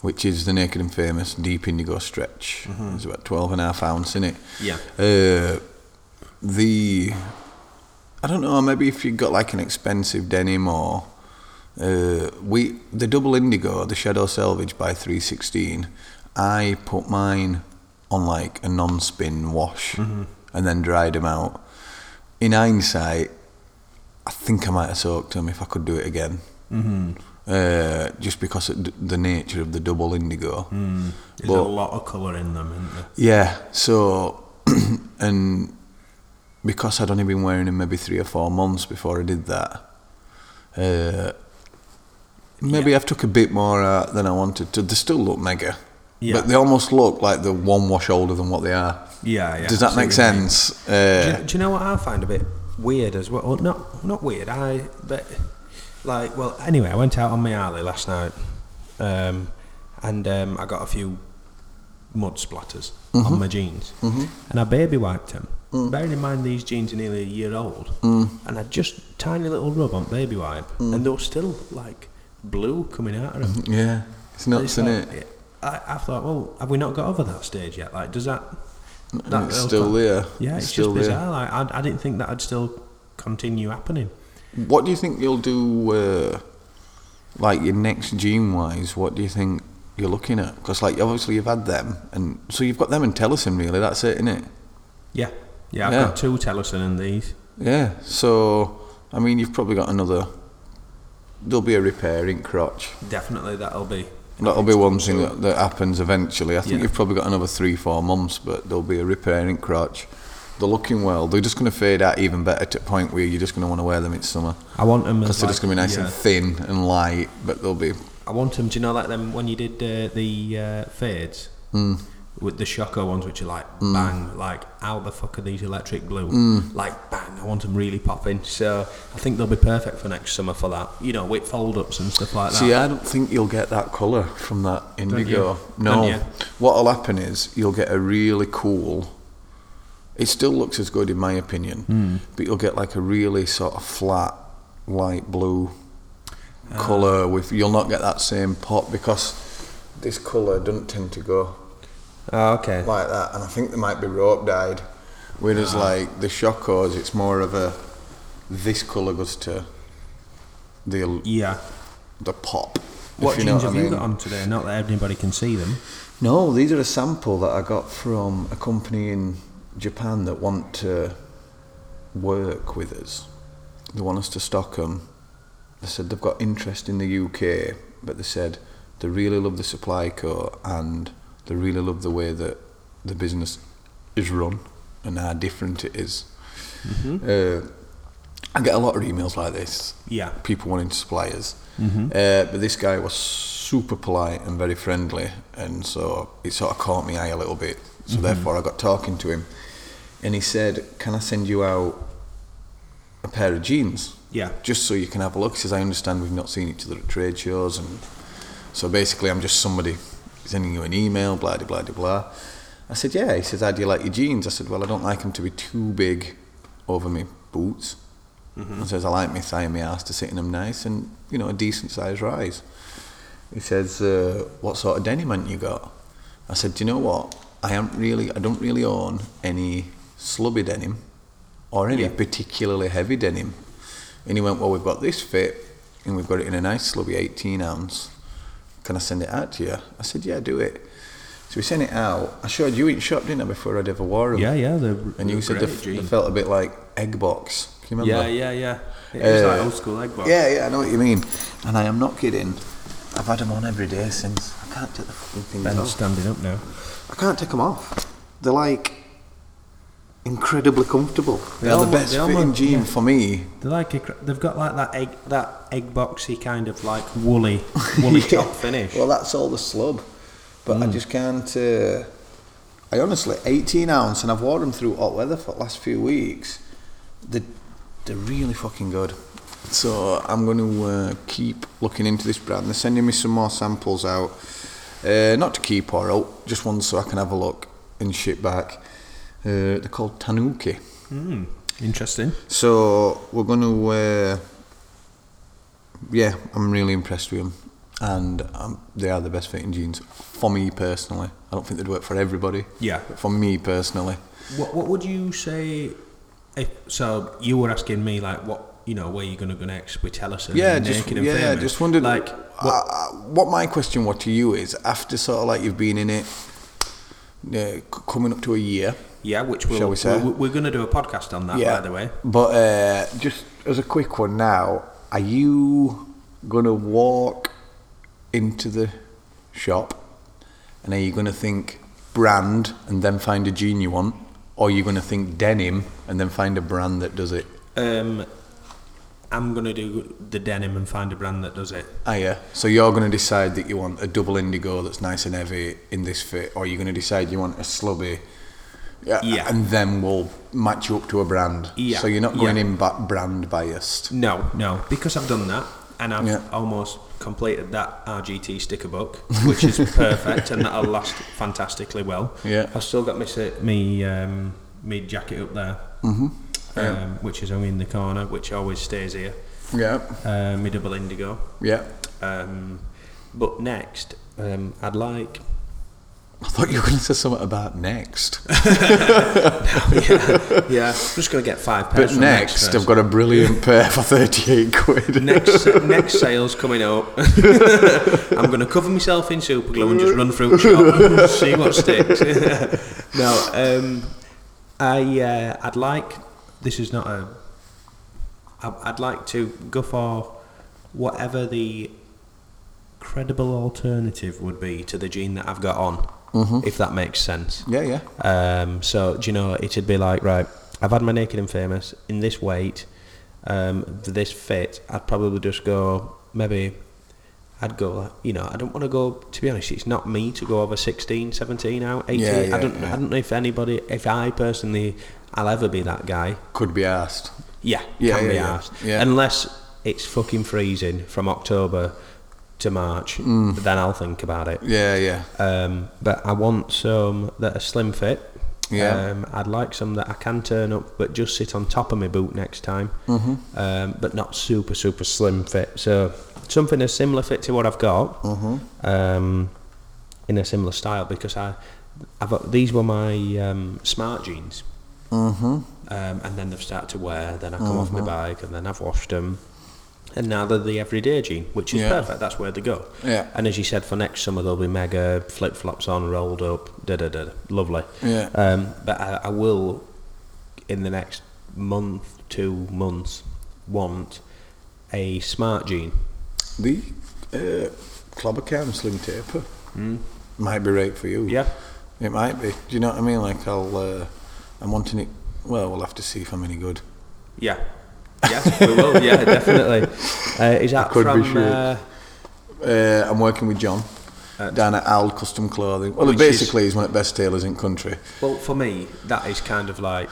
which is the Naked and Famous Deep Indigo Stretch. It's about 12 and a half ounce in it. Mm-hmm. Yeah. Uh, the I don't know. Maybe if you've got like an expensive denim or uh, we the double indigo, the Shadow Selvage by 316. I put mine on like a non-spin wash and then dried them out. In hindsight, I think I might have soaked them if I could do it again. Mm-hmm. Uh, just because of d- the nature of the double indigo. There's But- a lot of colour in them, isn't there? Yeah, so and because I'd only been wearing them maybe three or four months before I did that, uh, maybe I've took a bit more out than I wanted to. They still look mega, Yeah. but they almost look like they're one wash older than what they are. Yeah, yeah. Does that make what you mean. sense? Do Uh, you, do you know what I find a bit weird as well? Well, not not weird. I but like well anyway, I went out on my alley last night, um, and um, I got a few mud splatters Mm-hmm. on my jeans, and I baby wiped them. Mm. Bearing in mind these jeans are nearly a year old, and I just tiny little rub on baby wipe, Mm. and they were still like blue coming out of them. yeah, it's nuts, It's isn't it? I, I thought, well, have we not got over that stage yet? Like, does that? And it's still part- there. Yeah, It's it's, still just bizarre. Like, I, I didn't think that'd still continue happening. What do you think you'll do, uh, like your next jean wise? What do you think you're looking at? Because like obviously you've had them, and so you've got them and Tellason really. That's it, isn't it? Yeah, yeah. I've Yeah. got two Tellason and these. Yeah. So I mean, you've probably got another. There'll be a repair in crotch. Definitely, that'll be. That'll be one thing that, that happens eventually. I think Yeah. you've probably got another three, four months, but there'll be a repairing crotch. They're looking well. They're just going to fade out even better to the point where you're just going to want to wear them in summer I want them because they're like, just going to be nice yeah. and thin and light, but they'll be I want them. Do you know like them when you did uh, the uh, fades Hmm. with the Shockoe ones, which are like bang, like how the fuck are these electric blue? Hmm. Like I want them really popping. So I think they'll be perfect for next summer for that. You know, with fold ups and stuff like that. See, I don't think you'll get that colour from that indigo. No. What'll happen is you'll get a really cool. It still looks as good in my opinion, Hmm. but you'll get like a really sort of flat, light blue Ah. colour. With you'll not get that same pop because this colour doesn't tend to go Oh, okay. like that, and I think they might be rope dyed. Whereas like the Shockoes, it's more of a this colour goes to the Yeah. the pop. What you jeans what I have you got on today? Not that anybody can see them. No, these are a sample that I got from a company in Japan that want to work with us. They want us to stock them. They said they've got interest in the UK, but they said they really love the supply co and they really love the way that the business is run and how different it is. Uh, I get a lot of emails like this Yeah. people wanting to supply us. Uh, but this guy was super polite and very friendly, and so it sort of caught me eye a little bit. So therefore, I got talking to him, and he said, "Can I send you out a pair of jeans? Yeah. just so you can have a look." He says, "I understand we've not seen each other at trade shows, and so basically, I'm just somebody sending you an email, blah blah blah blah." blah. I said, "Yeah." He says, "How do you like your jeans?" I said, "Well, I don't like them to be too big over my boots." Mm-hmm. He says, I like my thigh and my ass to sit in them nice and, you know, a decent sized rise. He says, uh, what sort of denim haven't you got? I said, do you know what? I haven't really, I don't really own any slubby denim or any Yeah. particularly heavy denim. And he went, well, we've got this fit and we've got it in a nice slubby 18 ounce. Can I send it out to you? I said, yeah, do it. So we sent it out. I showed you in shop, didn't I, before I'd ever wore them? Yeah, yeah. They're, And you said they, f- they felt a bit like egg box. Can you remember? Yeah, yeah, yeah. It was Uh, like old school egg box. Yeah, yeah, I know what you mean. And I am not kidding. I've had them on every day since. I can't take the fucking things Ben's off. standing up now. I can't take them off. They're like. incredibly comfortable. They They're the best they fitting almost- jean yeah. for me. They're like a, they've got like that egg that egg boxy kind of like woolly woolly top finish. Well, that's all the slub, but I just can't. Uh, I honestly, 18 ounce, and I've worn them through hot weather for the last few weeks. They, they're really fucking good. So I'm going to uh, keep looking into this brand. They're sending me some more samples out, uh, not to keep or out, just ones so I can have a look and ship back. Uh, they're called Tanuki. Hmm, interesting. So we're going to, uh, yeah, I'm really impressed with them, and um, they are the best fitting jeans for me personally. I don't think they'd work for everybody. Yeah. but for me personally, What what would you say? If so, you were asking me like what you know where you're going to go next with Tellason? yeah, and just yeah, Famous? just wondered like what, uh, what my question was to you is after sort of like you've been in it, uh, coming up to a year. yeah, which we'll, Shall we say? we're, we're going to do a podcast on that yeah. by the way. But uh, just as a quick one now, are you gonna walk into the shop and are you gonna think brand and then find a jean you want, or are you gonna think denim and then find a brand that does it? Um, I'm going to do the denim and find a brand that does it. Ah, yeah. So you're gonna decide that you want a double indigo that's nice and heavy in this fit, or you're gonna decide you want a slubby. Yeah, Yeah. and then we'll match you up to a brand. Yeah, So you're not going yeah. in brand biased. No, no, because I've done that and I've Yeah. almost completed that RGT sticker book, which is perfect and that'll last fantastically well. Yeah. I've still got my me um, me jacket up there, Mm-hmm. um, which is only in the corner, which always stays here. Yeah. Uh, my double indigo. Yeah. Um, but next, um, I'd like. I thought you were going to say something about next. yeah, yeah. I'm just going to get five pairs. But next, first. I've got a brilliant pair for 38 quid. next next sales coming up. I'm going to cover myself in super glue and just run through the shop, see what sticks. no, um, I uh, I'd like this is not a. I- I'd like to go for whatever the credible alternative would be to the jean that I've got on, if that makes sense. Yeah, yeah. Um, so do you know it'd be like right? I've had my naked and famous in this weight, um, for this fit. I'd probably just go maybe. I'd go, like, you know, I don't want to go. To be honest, it's not me to go over 16, 17 out, 18. Yeah, yeah, I don't. yeah. I don't know if anybody, if I personally, I'll ever be that guy. Could be asked. Yeah, Yeah, can yeah, be asked. Unless it's fucking freezing from October to March, Mm. then I'll think about it. Yeah, yeah. Um, but I want some that are slim fit. Yeah. Um, I'd like some that I can turn up, but just sit on top of my boot next time. Mm-hmm. Um, but not super super slim fit. So something a similar fit to what I've got. Mm-hmm. Um, in a similar style because I, I've got, these were my um, smart jeans. Mm-hmm. Um, and then they've started to wear. Then I come off my bike, and then I've washed them. And now they're the everyday jean, which is Yeah. perfect. That's where they go. Yeah. And as you said, for next summer they'll be mega flip flops on, rolled up, da da da, lovely. Yeah. Um, but I, I will, in the next month, two months, want a smart jean. The uh, Clobbercam Slim Taper might be right for you. Yeah. It might be. Do you know what I mean? Like, I'll, uh, I'm wanting it. Well, we'll have to see if I'm any good. Yeah. Yes, we will. Yeah, definitely. Uh, is that could be from? sure. Uh, Uh, I'm working with John At- down at Al Custom Clothing. Well, Which basically, he's one of the best tailors in country. well, for me, that is kind of like,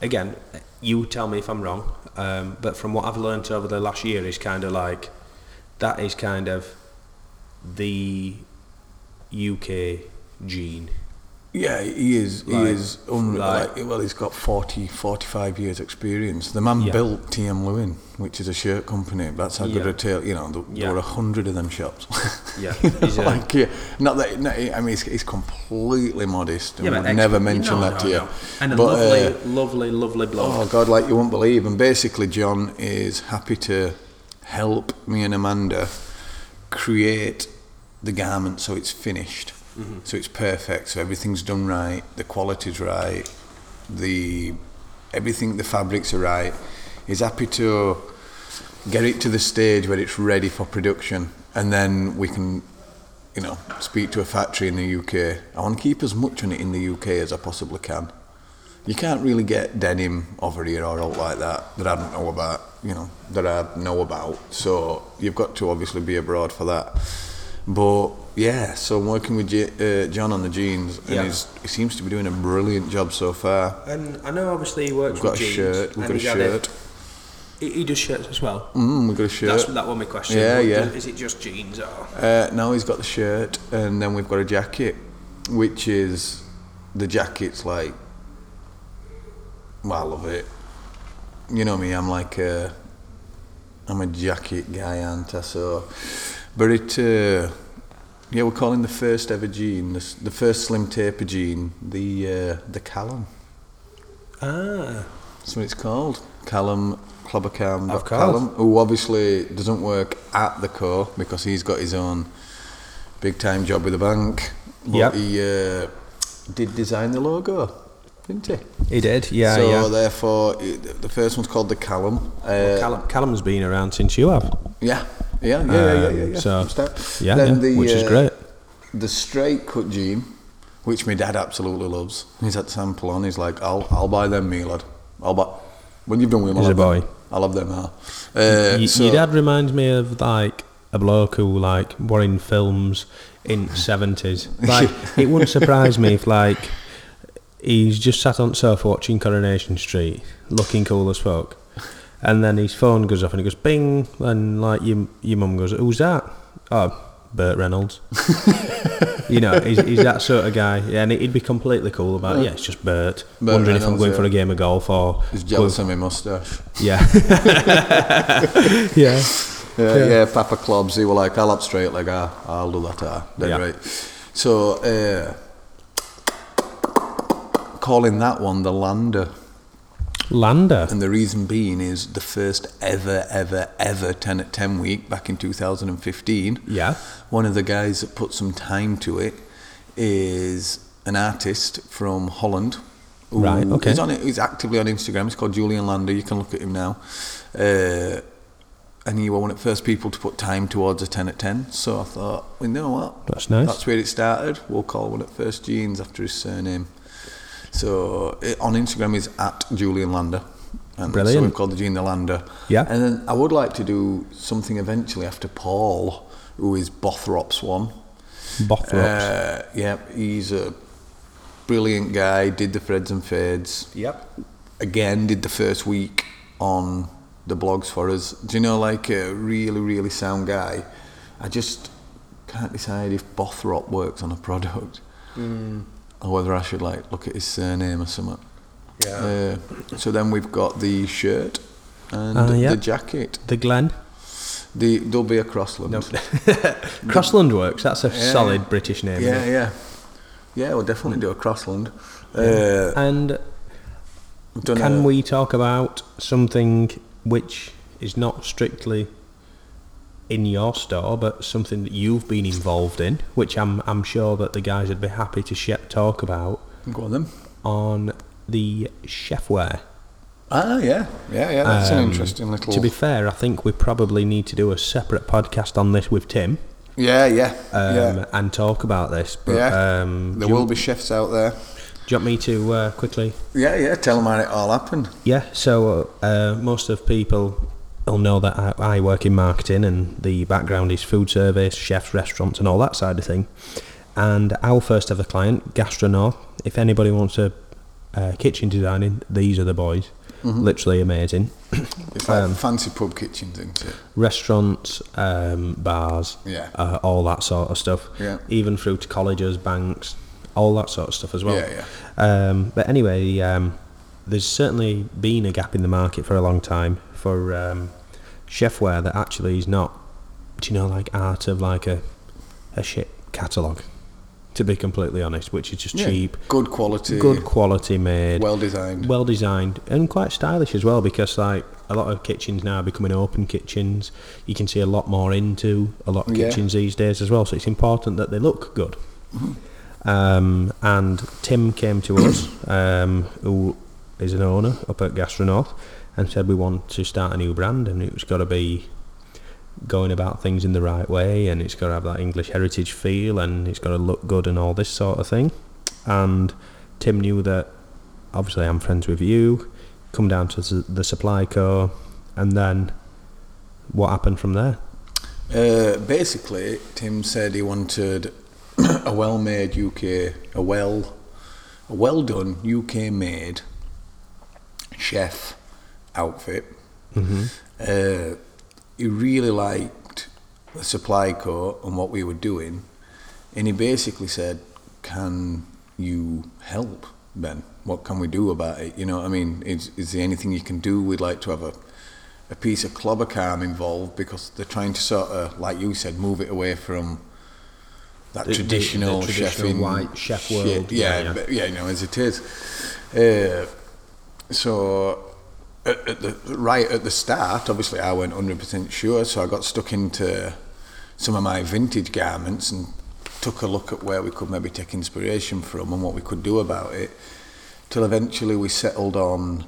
again, you tell me if I'm wrong, um, but from what I've learned over the last year, is kind of like, that is kind of the UK jean. Yeah, he is. He is. Un- like- like, well, he's got 40, 45 years experience. The man Yeah. built TM Lewin, which is a shirt company. That's how good a tail. You know, there, Yeah. there were a hundred of them shops. Yeah, You know, uh, like, yeah, not that. No, I mean, he's, he's completely modest. and Yeah, would never mention no, that no, to you. And a But, lovely, uh, lovely, lovely bloke. Oh God, like you won't believe. And basically, John is happy to help me and Amanda create the garment so it's finished, Mm-hmm. so it's perfect, so everything's done right, the quality's right, the everything, the fabrics are right. He's happy to get it to the stage where it's ready for production, and then we can. You know, speak to a factory in the UK. I want to keep as much on it in the UK as I possibly can you can't really get denim over here or out like that that I don't know about, you know, that I know about. So you've got to obviously be abroad for that. But yeah, so I'm working with J- uh, John on the jeans, and Yeah. he's, he seems to be doing a brilliant job so far. And I know obviously he works We've got with a jeans. shirt. We've got a shirt. He, he does shirts as well. Mm, we've got a shirt. That's that was my question. Yeah, What- yeah. Is it just jeans or? Uh, now he's got the shirt, and then we've got a jacket, which is the jacket's like. Well, I love it. You know me. I'm like a. I'm a jacket guy, aren't I? So, but it. Uh, yeah, we're calling the first ever jean, the, the first slim taper jean, the uh, the Callum. Ah, That's what it's called. Callum Clobbercam. Of course. Callum, who obviously doesn't work at the co because he's got his own big time job with the bank. But Yep. he uh, did design the logo, didn't he? he did. Yeah, so yeah. therefore, the first one's called the Callum. Uh, Callum, Callum's been around since you have. Yeah, yeah, yeah, yeah, yeah, Um, yeah. yeah. so- Yeah, Then yeah, the, which is uh, great. The straight cut jean, which my dad absolutely loves. He's had sample on. He's like, I'll, I'll buy them, me lad. I'll buy. When you've done with them, He's I'll a have them. boy. I'll have them now. Uh, Y- so, Your dad reminds me of like a bloke who like were in films in seventies. Like it wouldn't surprise me if like he's just sat on the sofa watching Coronation Street, looking cool as fuck, and then his phone goes off and he goes bing, and like your your mum goes, "Who's that?" Oh, Burt Reynolds. you know, he's, he's that sort of guy, yeah, and he'd be completely cool about. it. Yeah, it's just Bert. Burt Wondering if I'm going yeah. for a game of golf or He's jealous of my moustache. yeah, yeah. Yeah, yeah, Papa Clubs, he were like, I'll up straight like, ah, I'll do that, ah. Dead Yeah. right. So, uh, calling that one the Lander. Lander. And the reason being is the first ever, ever, ever 10 at 10 week back in 2015. Yeah. One of the guys that put some time to it is an artist from Holland. Right, okay. He's, on he's actively on Instagram. He's called Julian Lander. You can look at him now. Uh, and he was one of the first people to put time towards a 10 at 10. So I thought, well, you know what? That's nice. That's where it started. We'll call one at First Jeans after his surname. So it, on Instagram is at Julian Lander. And So we've called the Jean the Lander. Yeah. And then I would like to do something eventually after Paul, who is Bothrop's one. Bothrops. Uh, yeah, he's a brilliant guy. Did the Freds and Fades. yep. Again, did the first week on the blogs for us. Do you know, like a really, really sound guy? I just can't decide if Bothrop works on a product or whether I should like look at his surname or something. Yeah. Uh, so then we've got the shirt and Ah, yeah. the jacket. The Glen. The there'll be a Crossland. Crossland Works. That's a Yeah. solid British name. Yeah, isn't it? yeah, yeah. We'll definitely do a Crossland. Uh, And can a- we talk about something which is not strictly in your store, but something that you've been involved in, which I'm I'm sure that the guys would be happy to sh- talk about Go on then. on the chefware. Ah, yeah, yeah, yeah. That's an Um, interesting little. To be fair, I think we probably need to do a separate podcast on this with Tim yeah, yeah, um, yeah. and talk about this. But Yeah. um, There will be chefs out there. do you want me to uh, quickly Yeah, yeah. Tell them how it all happened. Yeah, so uh, most of people will know that I, I work in marketing and the background is food service, chefs, restaurants, and all that side of thing. And our first ever client, Gastronorth, if anybody wants a uh, kitchen designing, these are the boys. Literally amazing. It's like Um, fancy pub kitchens, isn't it? Restaurants, um, bars, Yeah. uh, all that sort of stuff. Yeah. Even through to colleges, banks, all that sort of stuff as well. Yeah, yeah. Um, but anyway, um, there's certainly been a gap in the market for a long time for um, chefware that actually is not, do you know, like art of like a, a shit catalogue, to be completely honest, which is just Yeah, cheap, Good quality. good quality made, Well designed. well designed, and quite stylish as well because like a lot of kitchens now are becoming open kitchens. You can see a lot more into a lot of Yeah. kitchens these days as well, so it's important that they look good. Mm-hmm. Um, and Tim came to us, um, who is an owner up at Gastronorth, and said we want to start a new brand, and it's got to be going about things in the right way, and it's got to have that English heritage feel, and it's got to look good, and all this sort of thing. And Tim knew that obviously I'm friends with you. Come down to the supply co, and then what happened from there? Uh, basically, Tim said he wanted a well-made UK, a well, a well-done UK-made chef outfit. Uh, he really liked the supply co and what we were doing, and he basically said, "Can you help, Ben? What can we do about it? You know, I mean, is is there anything you can do? We'd like to have a." A piece of Clobbercam involved because they're trying to sort of, like you said, move it away from that The- the- the traditional, traditional chefing white chef world, Yeah, yeah, yeah. yeah, you know, as it is. Uh, so, at, at the, right at the start, obviously, I weren't hundred percent sure, so I got stuck into some of my vintage garments and took a look at where we could maybe take inspiration from and what we could do about it. Till eventually we settled on.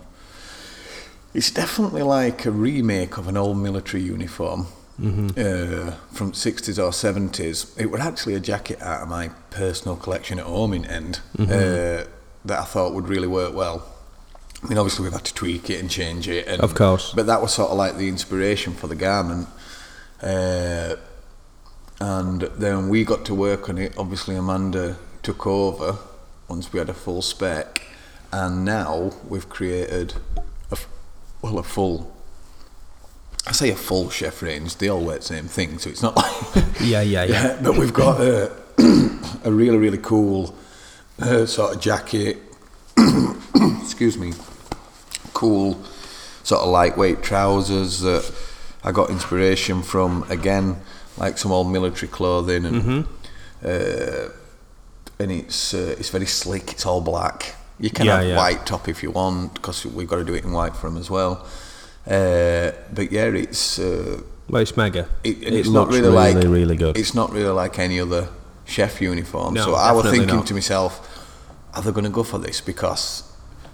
It's definitely like a remake of an old military uniform uh, from 60s or 70s. It was actually a jacket out of my personal collection at home in End uh, that I thought would really work well. I mean, obviously we've had to tweak it and change it. And, Of course. But that was sort of like the inspiration for the garment. Uh, and then we got to work on it. Obviously, Amanda took over once we had a full spec, and now we've created a well a full. I say a full chef range. They all wear the same thing, so it's not like Yeah, yeah, yeah. but we've got a, a really really cool uh, sort of jacket. excuse me. Cool, sort of lightweight trousers that I got inspiration from. Again, like some old military clothing, and uh, and it's uh, it's very slick. It's all black. You can Yeah, have yeah. white top if you want, because we've got to do it in white for them as well. Uh, but yeah, it's. Uh, Well, it's mega. it, It, it's looks not really, really, like really good. It's not really like any other chef uniform. No, so I was thinking not. to myself, are they going to go for this because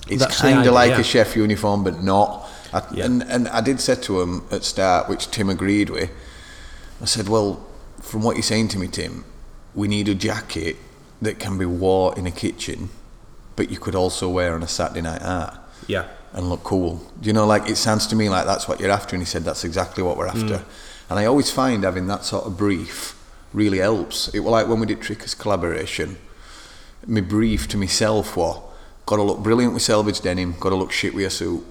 it's kind of like yeah. a chef uniform, but not. I, Yeah. And and I did say to him at start, which Tim agreed with. I said, well, from what you're saying to me, Tim, we need a jacket that can be wore in a kitchen, but you could also wear on a Saturday night out yeah. and look cool. Do you know, like it sounds to me like that's what you're after? And he said that's exactly what we're after. Mm. And I always find having that sort of brief really helps. It was like when we did Tricker's collaboration. My brief to myself was, got to look brilliant with selvage denim, got to look shit with a suit.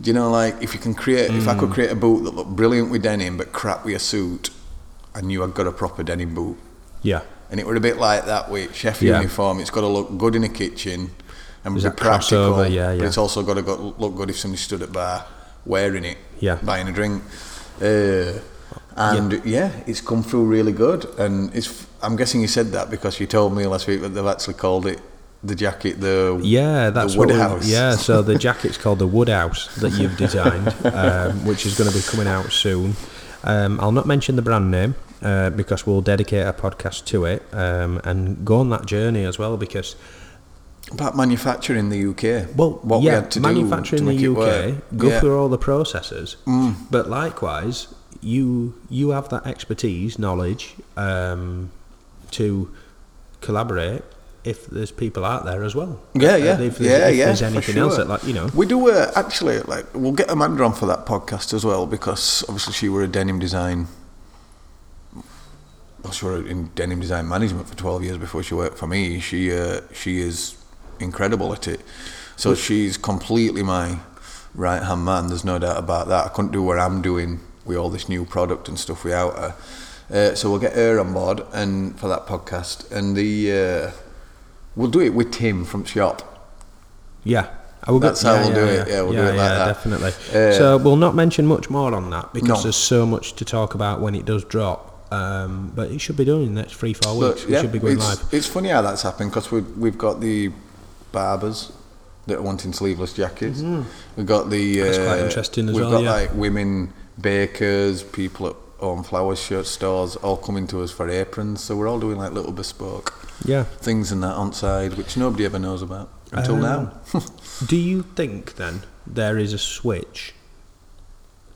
Do you know, like if you can create, if I Mm. could create a boot that looked brilliant with denim but crap with a suit, I knew I'd got a proper denim boot. Yeah. And it were a bit like that with chef Yeah. uniform. It's got to look good in a kitchen and There's be practical. crossover, yeah, But it's also got to go, look good if somebody stood at bar wearing it, Yeah. buying a drink. Uh, and yeah. it's come through really good. And it's. I'm guessing you said that because you told me last week that they've actually called it the jacket the Yeah, that's the what. we- Woodhouse. Yeah, so the jacket's called the Woodhouse that you've designed, um, which is going to be coming out soon. Um, I'll not mention the brand name uh, because we'll dedicate a podcast to it um, and go on that journey as well. Because about manufacturing in the UK. well, what yeah, we had to manufacture do in the UK, work. go Yeah. Mm. through all the processes, but likewise, you you have that expertise, knowledge um, to collaborate. If there's people out there as well, Yeah, Uh, yeah, If there's, yeah, if yeah. there's anything sure. else that, like you know, we do uh, actually like we'll get Amanda on for that podcast as well because obviously she were a denim design. Well, she were in denim design management for twelve years before she worked for me. She uh, she is incredible at it. So she's completely my right hand man. There's no doubt about that. I couldn't do what I'm doing with all this new product and stuff without her. Uh, so we'll get her on board and for that podcast, and the uh, we'll do it with Tim from shop. Yeah. I will That's how we'll do it. Yeah, we'll do it like that. definitely. Uh, so we'll not mention much more on that because No. there's so much to talk about when it does drop. Um, but it should be done in the next three, four weeks. Look, we yeah, should be going it's, live. It's funny how that's happened because we've, we've got the barbers that are wanting sleeveless jackets. We've got the. Mm-hmm. That's uh, quite interesting as we've well, got yeah. like women bakers, people at home flower shirt stores, all coming to us for aprons. So we're all doing like little bespoke Yeah. things in that on side, which nobody ever knows about until Um, now. Do you think then there is a switch?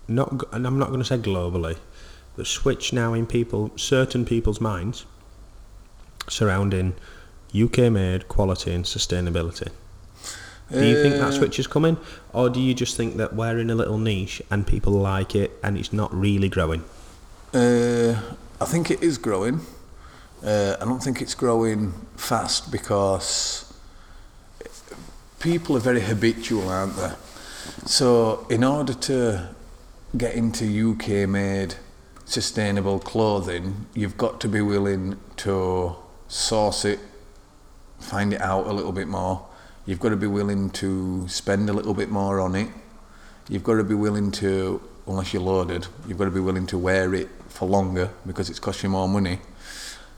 Not, and I'm not going to say globally, but switch now in people, certain people's minds, surrounding UK-made quality and sustainability. Do you think Uh, that switch is coming, or do you just think that we're in a little niche and people like it and it's not really growing? Uh, I think it is growing. Uh, I don't think it's growing fast because people are very habitual, aren't they? So, in order to get into UK made sustainable clothing, you've got to be willing to source it, find it out a little bit more. You've got to be willing to spend a little bit more on it. You've got to be willing to, unless you're loaded, you've got to be willing to wear it for longer because it's costing more money.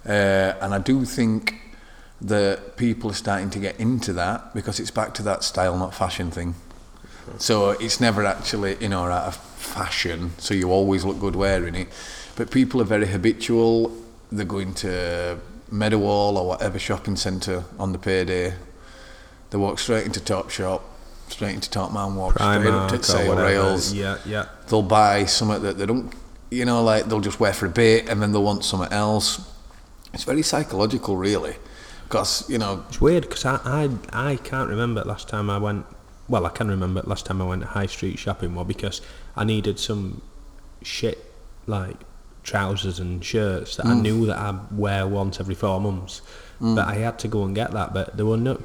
Uh, and I do think that people are starting to get into that because it's back to that style, not fashion thing. So it's never actually in or out of fashion, so you always look good wearing it. But people are very habitual. They're going to Meadowhall or whatever shopping centre on the payday. They walk straight into Topshop, straight into Top Man, walk straight up to sale rails Yeah, yeah. they'll buy something that they don't, you know, like they'll just wear for a bit and then they'll want something else. It's very psychological, really, because you know, It's weird because I, I I can't remember last time I went. Well, I can remember last time I went high street shopping. Well, because I needed some shit like trousers and shirts that I mm. knew that I wear once every four months. Mm. But I had to go and get that. But there were no.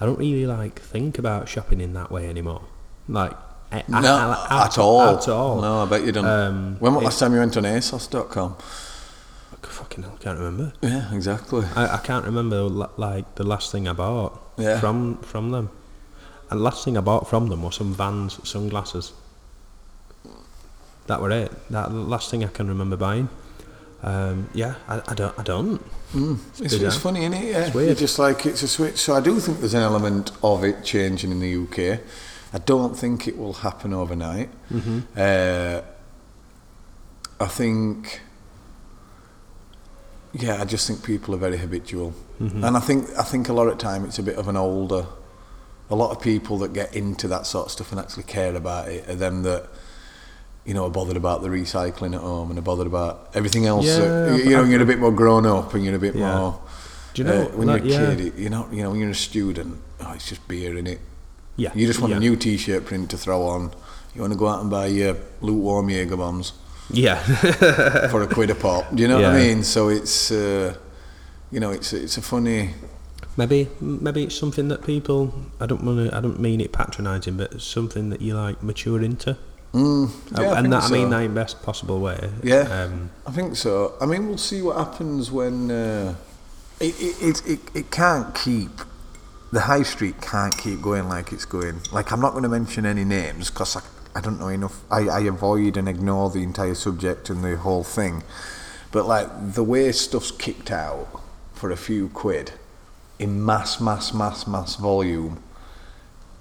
I don't really like think about shopping in that way anymore. Like No, I- at, all, At all. No, I bet you don't. Um, when was last time you went on ASOS.com? Fucking hell, I can't remember. Yeah, exactly. I, I can't remember like the last thing I bought Yeah. from from them. And the last thing I bought from them was some Vans sunglasses. That were it. That the last thing I can remember buying. Um, yeah, I, I don't. I don't. It's, it's bizarre. funny, isn't it? Yeah, It's weird. You're just like it's a switch. So I do think there's an element of it changing in the UK. I don't think it will happen overnight. Mm-hmm. Uh, I think, yeah, I just think people are very habitual, Mm-hmm. and I think I think a lot of time it's a bit of an older. A lot of people that get into that sort of stuff and actually care about it are them that. You know, are bothered about the recycling at home and are bothered about everything else. that- Yeah, you know, you're a bit more grown up and you're a bit Yeah. more. Do you know uh, when like, you're a kid, it- you know, you know, when you're a student, oh, it's just beer in it. Yeah. You just want yeah. a new T-shirt print to throw on. You want to go out and buy your lukewarm Jaeger bombs Yeah. for a quid a pop. Do you know what I mean? So it's, uh, you know, it's it's a funny. maybe maybe it's something that people. I don't want to. I don't mean it patronising, but it's something that you like mature into. Mm, Uh, yeah, I and think that I mean so. that in best possible way. Yeah. Um, I think so. I mean, we'll see what happens when uh, it, it, it, it, it can't keep. The high street can't keep going like it's going. Like, I'm not going to mention any names because I, I don't know enough. I, I avoid and ignore the entire subject and the whole thing. But, like, the way stuff's kicked out for a few quid in mass, mass, mass, mass volume,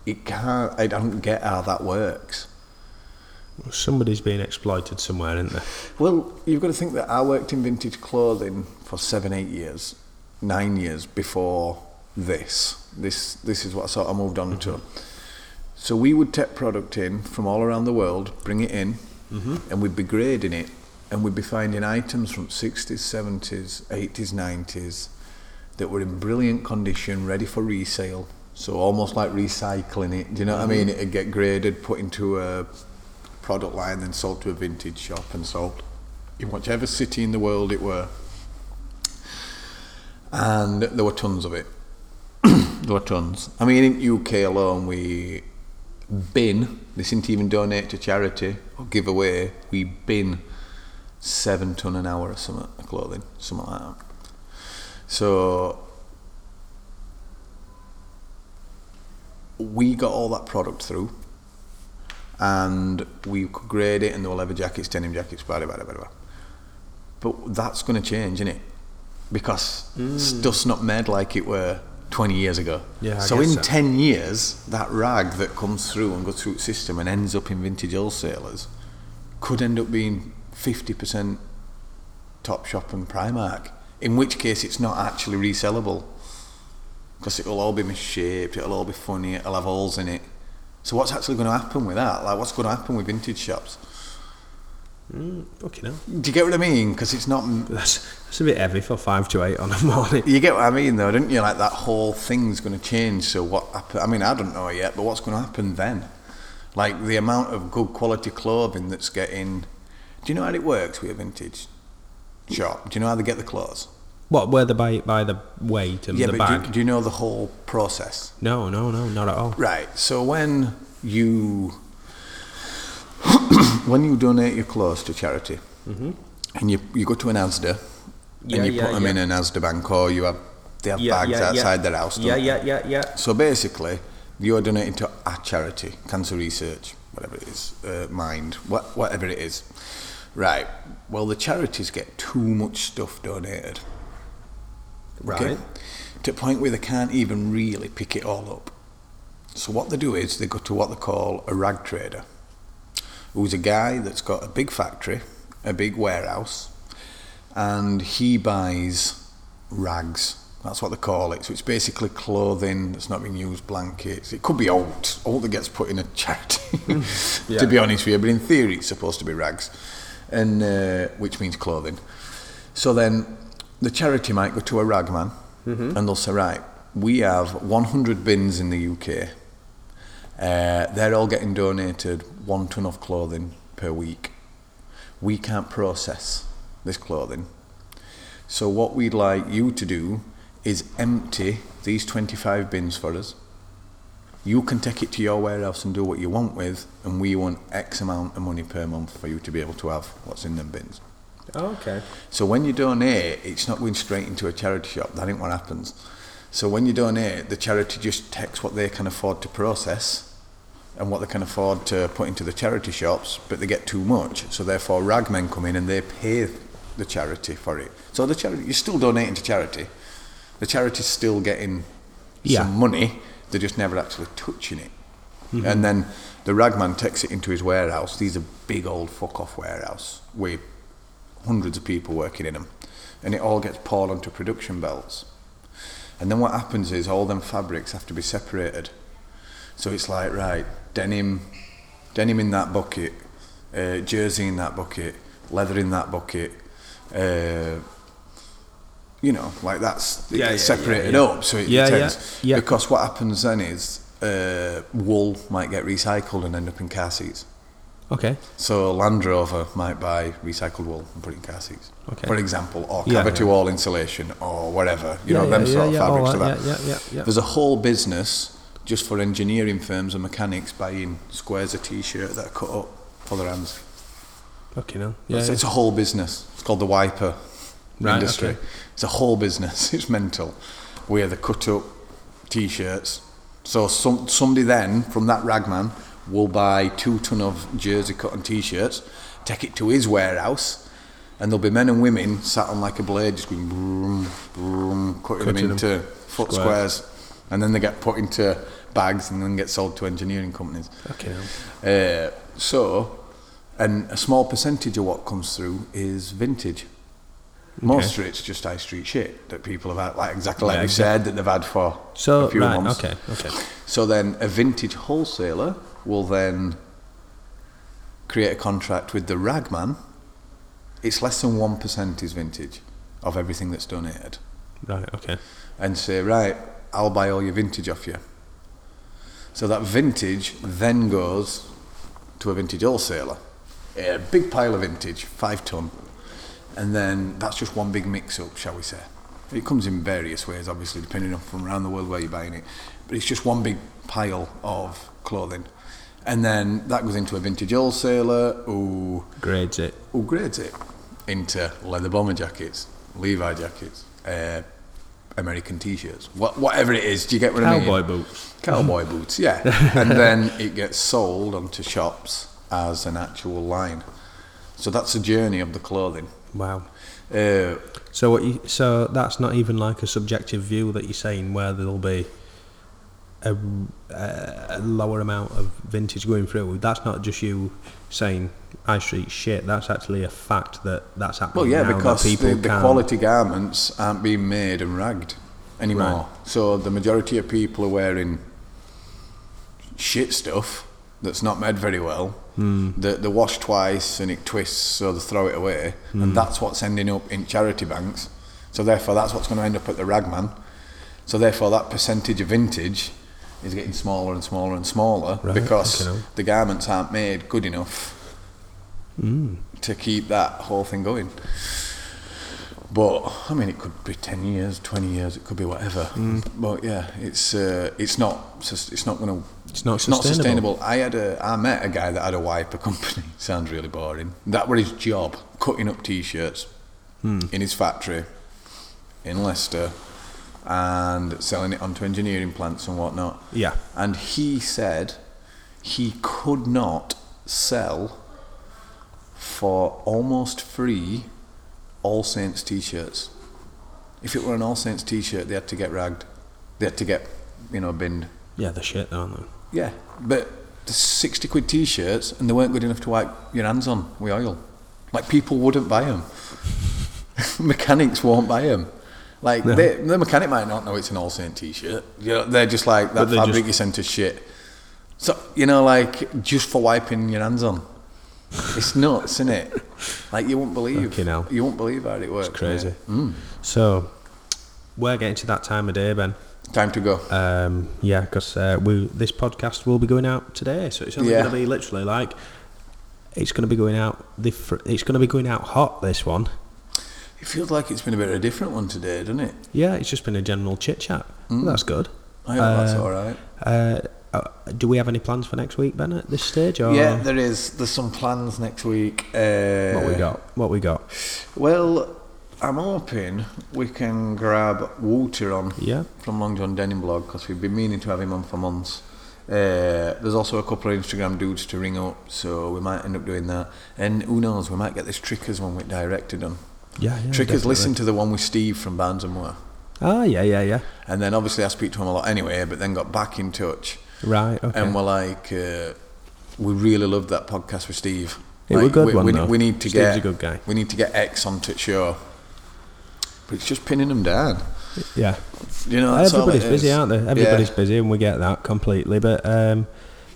it can't. I don't get how that works. somebody's being exploited somewhere, isn't there? Well, you've got to think that I worked in vintage clothing for seven, eight years, nine years before this. This this is what I sort of moved on to. So we would take product in from all around the world, bring it in, mm-hmm. and we'd be grading it, and we'd be finding items from 60s, 70s, 80s, 90s that were in brilliant condition, ready for resale. So almost like recycling it. Do you know what I mean? Mm-hmm. It'd get graded, put into a product line, then sold to a vintage shop and sold in whichever city in the world it were. And there were tons of it. there were tons. I mean, in UK alone, we bin, They isn't even donate to charity or give away, we bin seven ton an hour or something of clothing, something like that. So we got all that product through and we could grade it and there were leather jackets, denim jackets, blah, blah, blah, blah, blah. But that's going to change, isn't it? Because mm. stuff's not made like it were 20 years ago. Yeah, I so in so. 10 years, that rag that comes through and goes through the system and ends up in vintage wholesalers could end up being 50% Topshop and Primark. In which case, it's not actually resellable because it'll all be misshaped, it'll all be funny, it'll have holes in it. So what's actually going to happen with that? Like, what's going to happen with vintage shops? Mm, fucking hell. Do you get what I mean? Because it's not. That's, that's a bit heavy for five to eight on a morning. You get what I mean, though, don't you? Like that whole thing's going to change. So what? Happen, I mean, I don't know yet, but what's going to happen then? Like the amount of good quality clothing that's getting. Do you know how it works with a vintage shop? Do you know how they get the clothes? What, where they buy it by the weight and Yeah, the but do, bag? do you know the whole process? No, no, no, not at all. Right. So when you when you donate your clothes to charity, and you you go to an ASDA, Mm-hmm. Yeah, and you yeah, put them in yeah. an ASDA bank, or you have they have bags outside their house. Yeah, yeah, yeah, yeah. So basically, you're donating to a charity, cancer research, whatever it is, uh, mind, what, whatever it is. Right. Well, the charities get too much stuff donated. Right. To the point where they can't even really pick it all up. So what they do is they go to what they call a rag trader, who's a guy that's got a big factory, a big warehouse, and he buys rags. That's what they call it. So it's basically clothing that's not been used, blankets. It could be old, old that gets put in a charity. Yeah. To be honest with you, but in theory it's supposed to be rags, and uh, which means clothing. So then the charity might go to a rag man, and they'll say, right, we have 100 bins in the UK. Uh, they're all getting donated one ton of clothing per week. We can't process this clothing. So what we'd like you to do is empty these 25 bins for us. You can take it to your warehouse and do what you want with, and we want X amount of money per month for you to be able to have what's in them bins. okay. So when you donate, it's not going straight into a charity shop. That ain't what happens. So when you donate, the charity just takes what they can afford to process and what they can afford to put into the charity shops, but they get too much. So therefore, ragmen come in and they pay the charity for it. So the charity, you're still donating to charity. The charity's still getting Yeah. some money. They're just never actually touching it. Mm-hmm. And then the ragman takes it into his warehouse. These are big old fuck off warehouse with hundreds of people working in them, and it all gets poured onto production belts. And then what happens is all them fabrics have to be separated. So it's like right, denim, denim in that bucket, uh, jersey in that bucket, leather in that bucket. Uh, you know, like that's it Yeah, gets yeah, separated yeah, yeah. up. So it Yeah, yeah, yeah. because what happens then is uh, wool might get recycled and end up in car seats. Okay. So Land Rover might buy recycled wool and put it in car seats, Okay. for example, or Yeah, cavity yeah. wall insulation or whatever. You know, Yeah, them yeah, sort of yeah, yeah, fabrics all to that, that. yeah, yeah, yeah, yeah. There's a whole business just for engineering firms and mechanics buying squares of t-shirt that are cut up for their hands. Fucking hell. Yeah. it's, yeah. it's a whole business. It's called the wiper Right, industry. okay. It's a whole business. It's mental. Where the cut up t-shirts. So some, somebody then from that ragman will buy two ton of jersey cotton t-shirts, take it to his warehouse, and there'll be men and women sat on like a blade, just going broom, broom, cutting, Cutting them them. into foot Squares. squares, and then they get put into bags and then get sold to engineering companies. Okay. Uh, so, and a small percentage of what comes through is vintage. Most of it's just high street shit that people have had, like exactly like Yeah, we said, that they've had for So, a few right, months. okay, okay. So then a vintage wholesaler will then create a contract with the ragman. It's less than 1% is vintage of everything that's donated. Right, okay. And say, right, I'll buy all your vintage off you. So that vintage then goes to a vintage wholesaler. A big pile of vintage, five ton. And then that's just one big mix up, shall we say. It comes in various ways, obviously, depending on from around the world where you're buying it. But it's just one big pile of clothing. And then that goes into a vintage wholesaler who, Grades it. who grades it into leather bomber jackets, Levi jackets, uh, American t-shirts, what, whatever it is. Do you get what I mean? Cowboy boots. Cowboy boots, yeah. and then it gets sold onto shops as an actual line. So that's the journey of the clothing. Wow. Uh, So what you, so that's not even like a subjective view that you're saying where there'll be a, a, lower amount of vintage going through. That's not just you saying high street shit. That's actually a fact that that's happening. well, yeah, now, because people the, the quality garments aren't being made and ragged anymore. Right. So the majority of people are wearing shit stuff that's not made very well. Hmm. They, they wash twice and it twists, so they throw it away, and hmm. that's what's ending up in charity banks. So therefore, that's what's going to end up at the ragman. So therefore, that percentage of vintage is getting smaller and smaller and smaller Right, because the garments aren't made good enough to keep that whole thing going. But I mean, it could be ten years, twenty years, it could be whatever. Mm. But yeah, it's uh, it's not it's not going to It's not it's not sustainable. sustainable. I had a I met a guy that had a wiper company. Sounds really boring. That was his job, cutting up t-shirts Hmm. in his factory in Leicester and selling it onto engineering plants and whatnot. Yeah. And he said he could not sell for almost free All Saints t-shirts. If it were an All Saints t-shirt, they had to get ragged. They had to get, you know, binned. Yeah, the shit, aren't they? Yeah, but the 60 quid t-shirts and they weren't good enough to wipe your hands on with oil. Like people wouldn't buy them. Mechanics won't buy them. Like No. they, the mechanic might not know it's an All Saint t-shirt. You know, they're just like that fabric just- you sent us shit. So you know, like just for wiping your hands on. It's nuts, isn't it? Like you won't believe. Fucking hell. You won't believe how it works. It's crazy. mate. So, we're getting to that time of day, Ben. Time to go. Um, yeah, because uh, we this podcast will be going out today, so it's only Yeah. going to be literally like it's going to be going out. The fr- it's going to be going out hot. This one, It feels like it's been a bit of a different one today, doesn't it? yeah, it's just been a general chit chat. Mm. That's good. I hope that's Uh, all right. Uh, uh, do we have any plans for next week, Ben? At this stage, or Yeah, there is. There's some plans next week. Uh, what we got? What we got? Well, I'm hoping we can grab Walter on Yeah. from Long John Denim blog because we've been meaning to have him on for months. Uh, there's also a couple of Instagram dudes to ring up, so we might end up doing that. And who knows, we might get this Tricker's one with directed on. Yeah, yeah. Tricker's, definitely. listen to the one with Steve from Barnes and Moore. Ah, yeah, yeah, yeah. And then obviously I speak to him a lot anyway, but then got back in touch Right. Okay. and we're like, uh, we really loved that podcast with Steve. It like, a good we, one, we, though. we need to Steve's get a good guy. We need to get X onto the show, but it's just pinning them down. yeah. You know, Everybody's busy, is. aren't they? Yeah. Everybody's busy, and we get that completely. But um,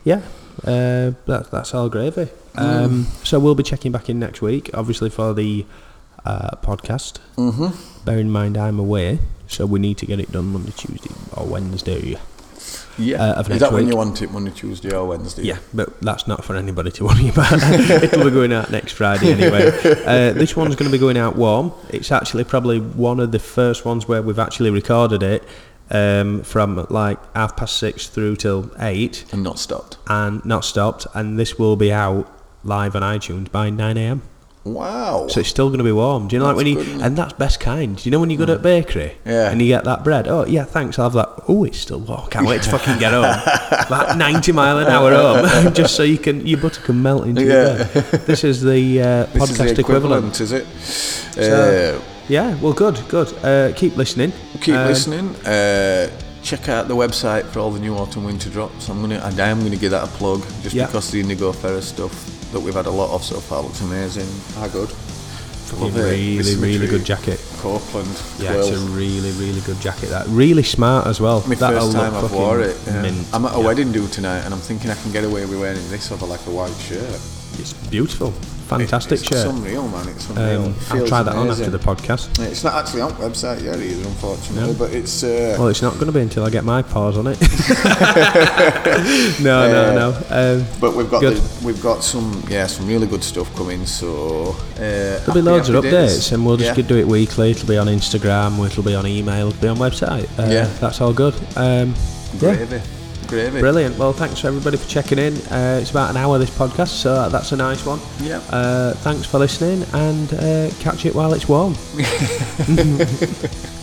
yeah, uh, that, that's all gravy. Mm. Um, So we'll be checking back in next week, obviously for the uh, podcast. Mm-hmm. Bear in mind I'm away, so we need to get it done Monday, Tuesday, or Wednesday. Yeah. Uh, is that when you want it? Monday, Tuesday, or Wednesday? Yeah, but that's not for anybody to worry about. It'll be going out next Friday anyway. Uh, this one's going to be going out warm. It's actually probably one of the first ones where we've actually recorded it um, from like half past six through till eight And not stopped. and not stopped. And this will be out live on iTunes by 9 a.m. Wow. So it's still going to be warm. Do you know like when you good, and that's best kind. Do you know when you go to a bakery Yeah. and you get that bread? Oh yeah, thanks. I'll have that. Oh, it's still warm. Can't wait to fucking get home. like 90 mile an hour home, just so you can your butter can melt into Yeah. your bread. This is the uh, this is podcast the equivalent. equivalent, is it? So- uh, Yeah. Well, good, good. Uh, keep listening. keep Um, listening. Uh, check out the website for all the new autumn winter drops. I'm gonna, I am gonna give that a plug just Yeah. because the Indigofera stuff that we've had a lot of so far looks amazing. How good? Love really, really good jacket. Copeland. Yeah, 12. it's a really, really good jacket. That really smart as well. My That'll first time I've wore it. yeah. I'm at a Yeah. wedding do tonight, and I'm thinking I can get away with wearing this over like a white shirt. It's beautiful, fantastic it's, shirt. It's unreal, man. It's unreal. Um, It I'll try that on amazing. after the podcast. It's not actually on the website yet either, unfortunately, No. but it's. Uh, Well, it's not going to be until I get my paws on it. no, no, no. Um, but we've got the, we've got some yeah some really good stuff coming. So uh, there'll be loads of updates, and we'll just yeah. do it weekly. It'll be on Instagram, it'll be on email, it'll be on website. Uh, Yeah. that's all good. Um, yeah, gravy, brilliant. Well, thanks everybody for checking in. Uh, it's about an hour this podcast, so that's a nice one. Yeah. Uh, thanks for listening, and uh, catch it while it's warm.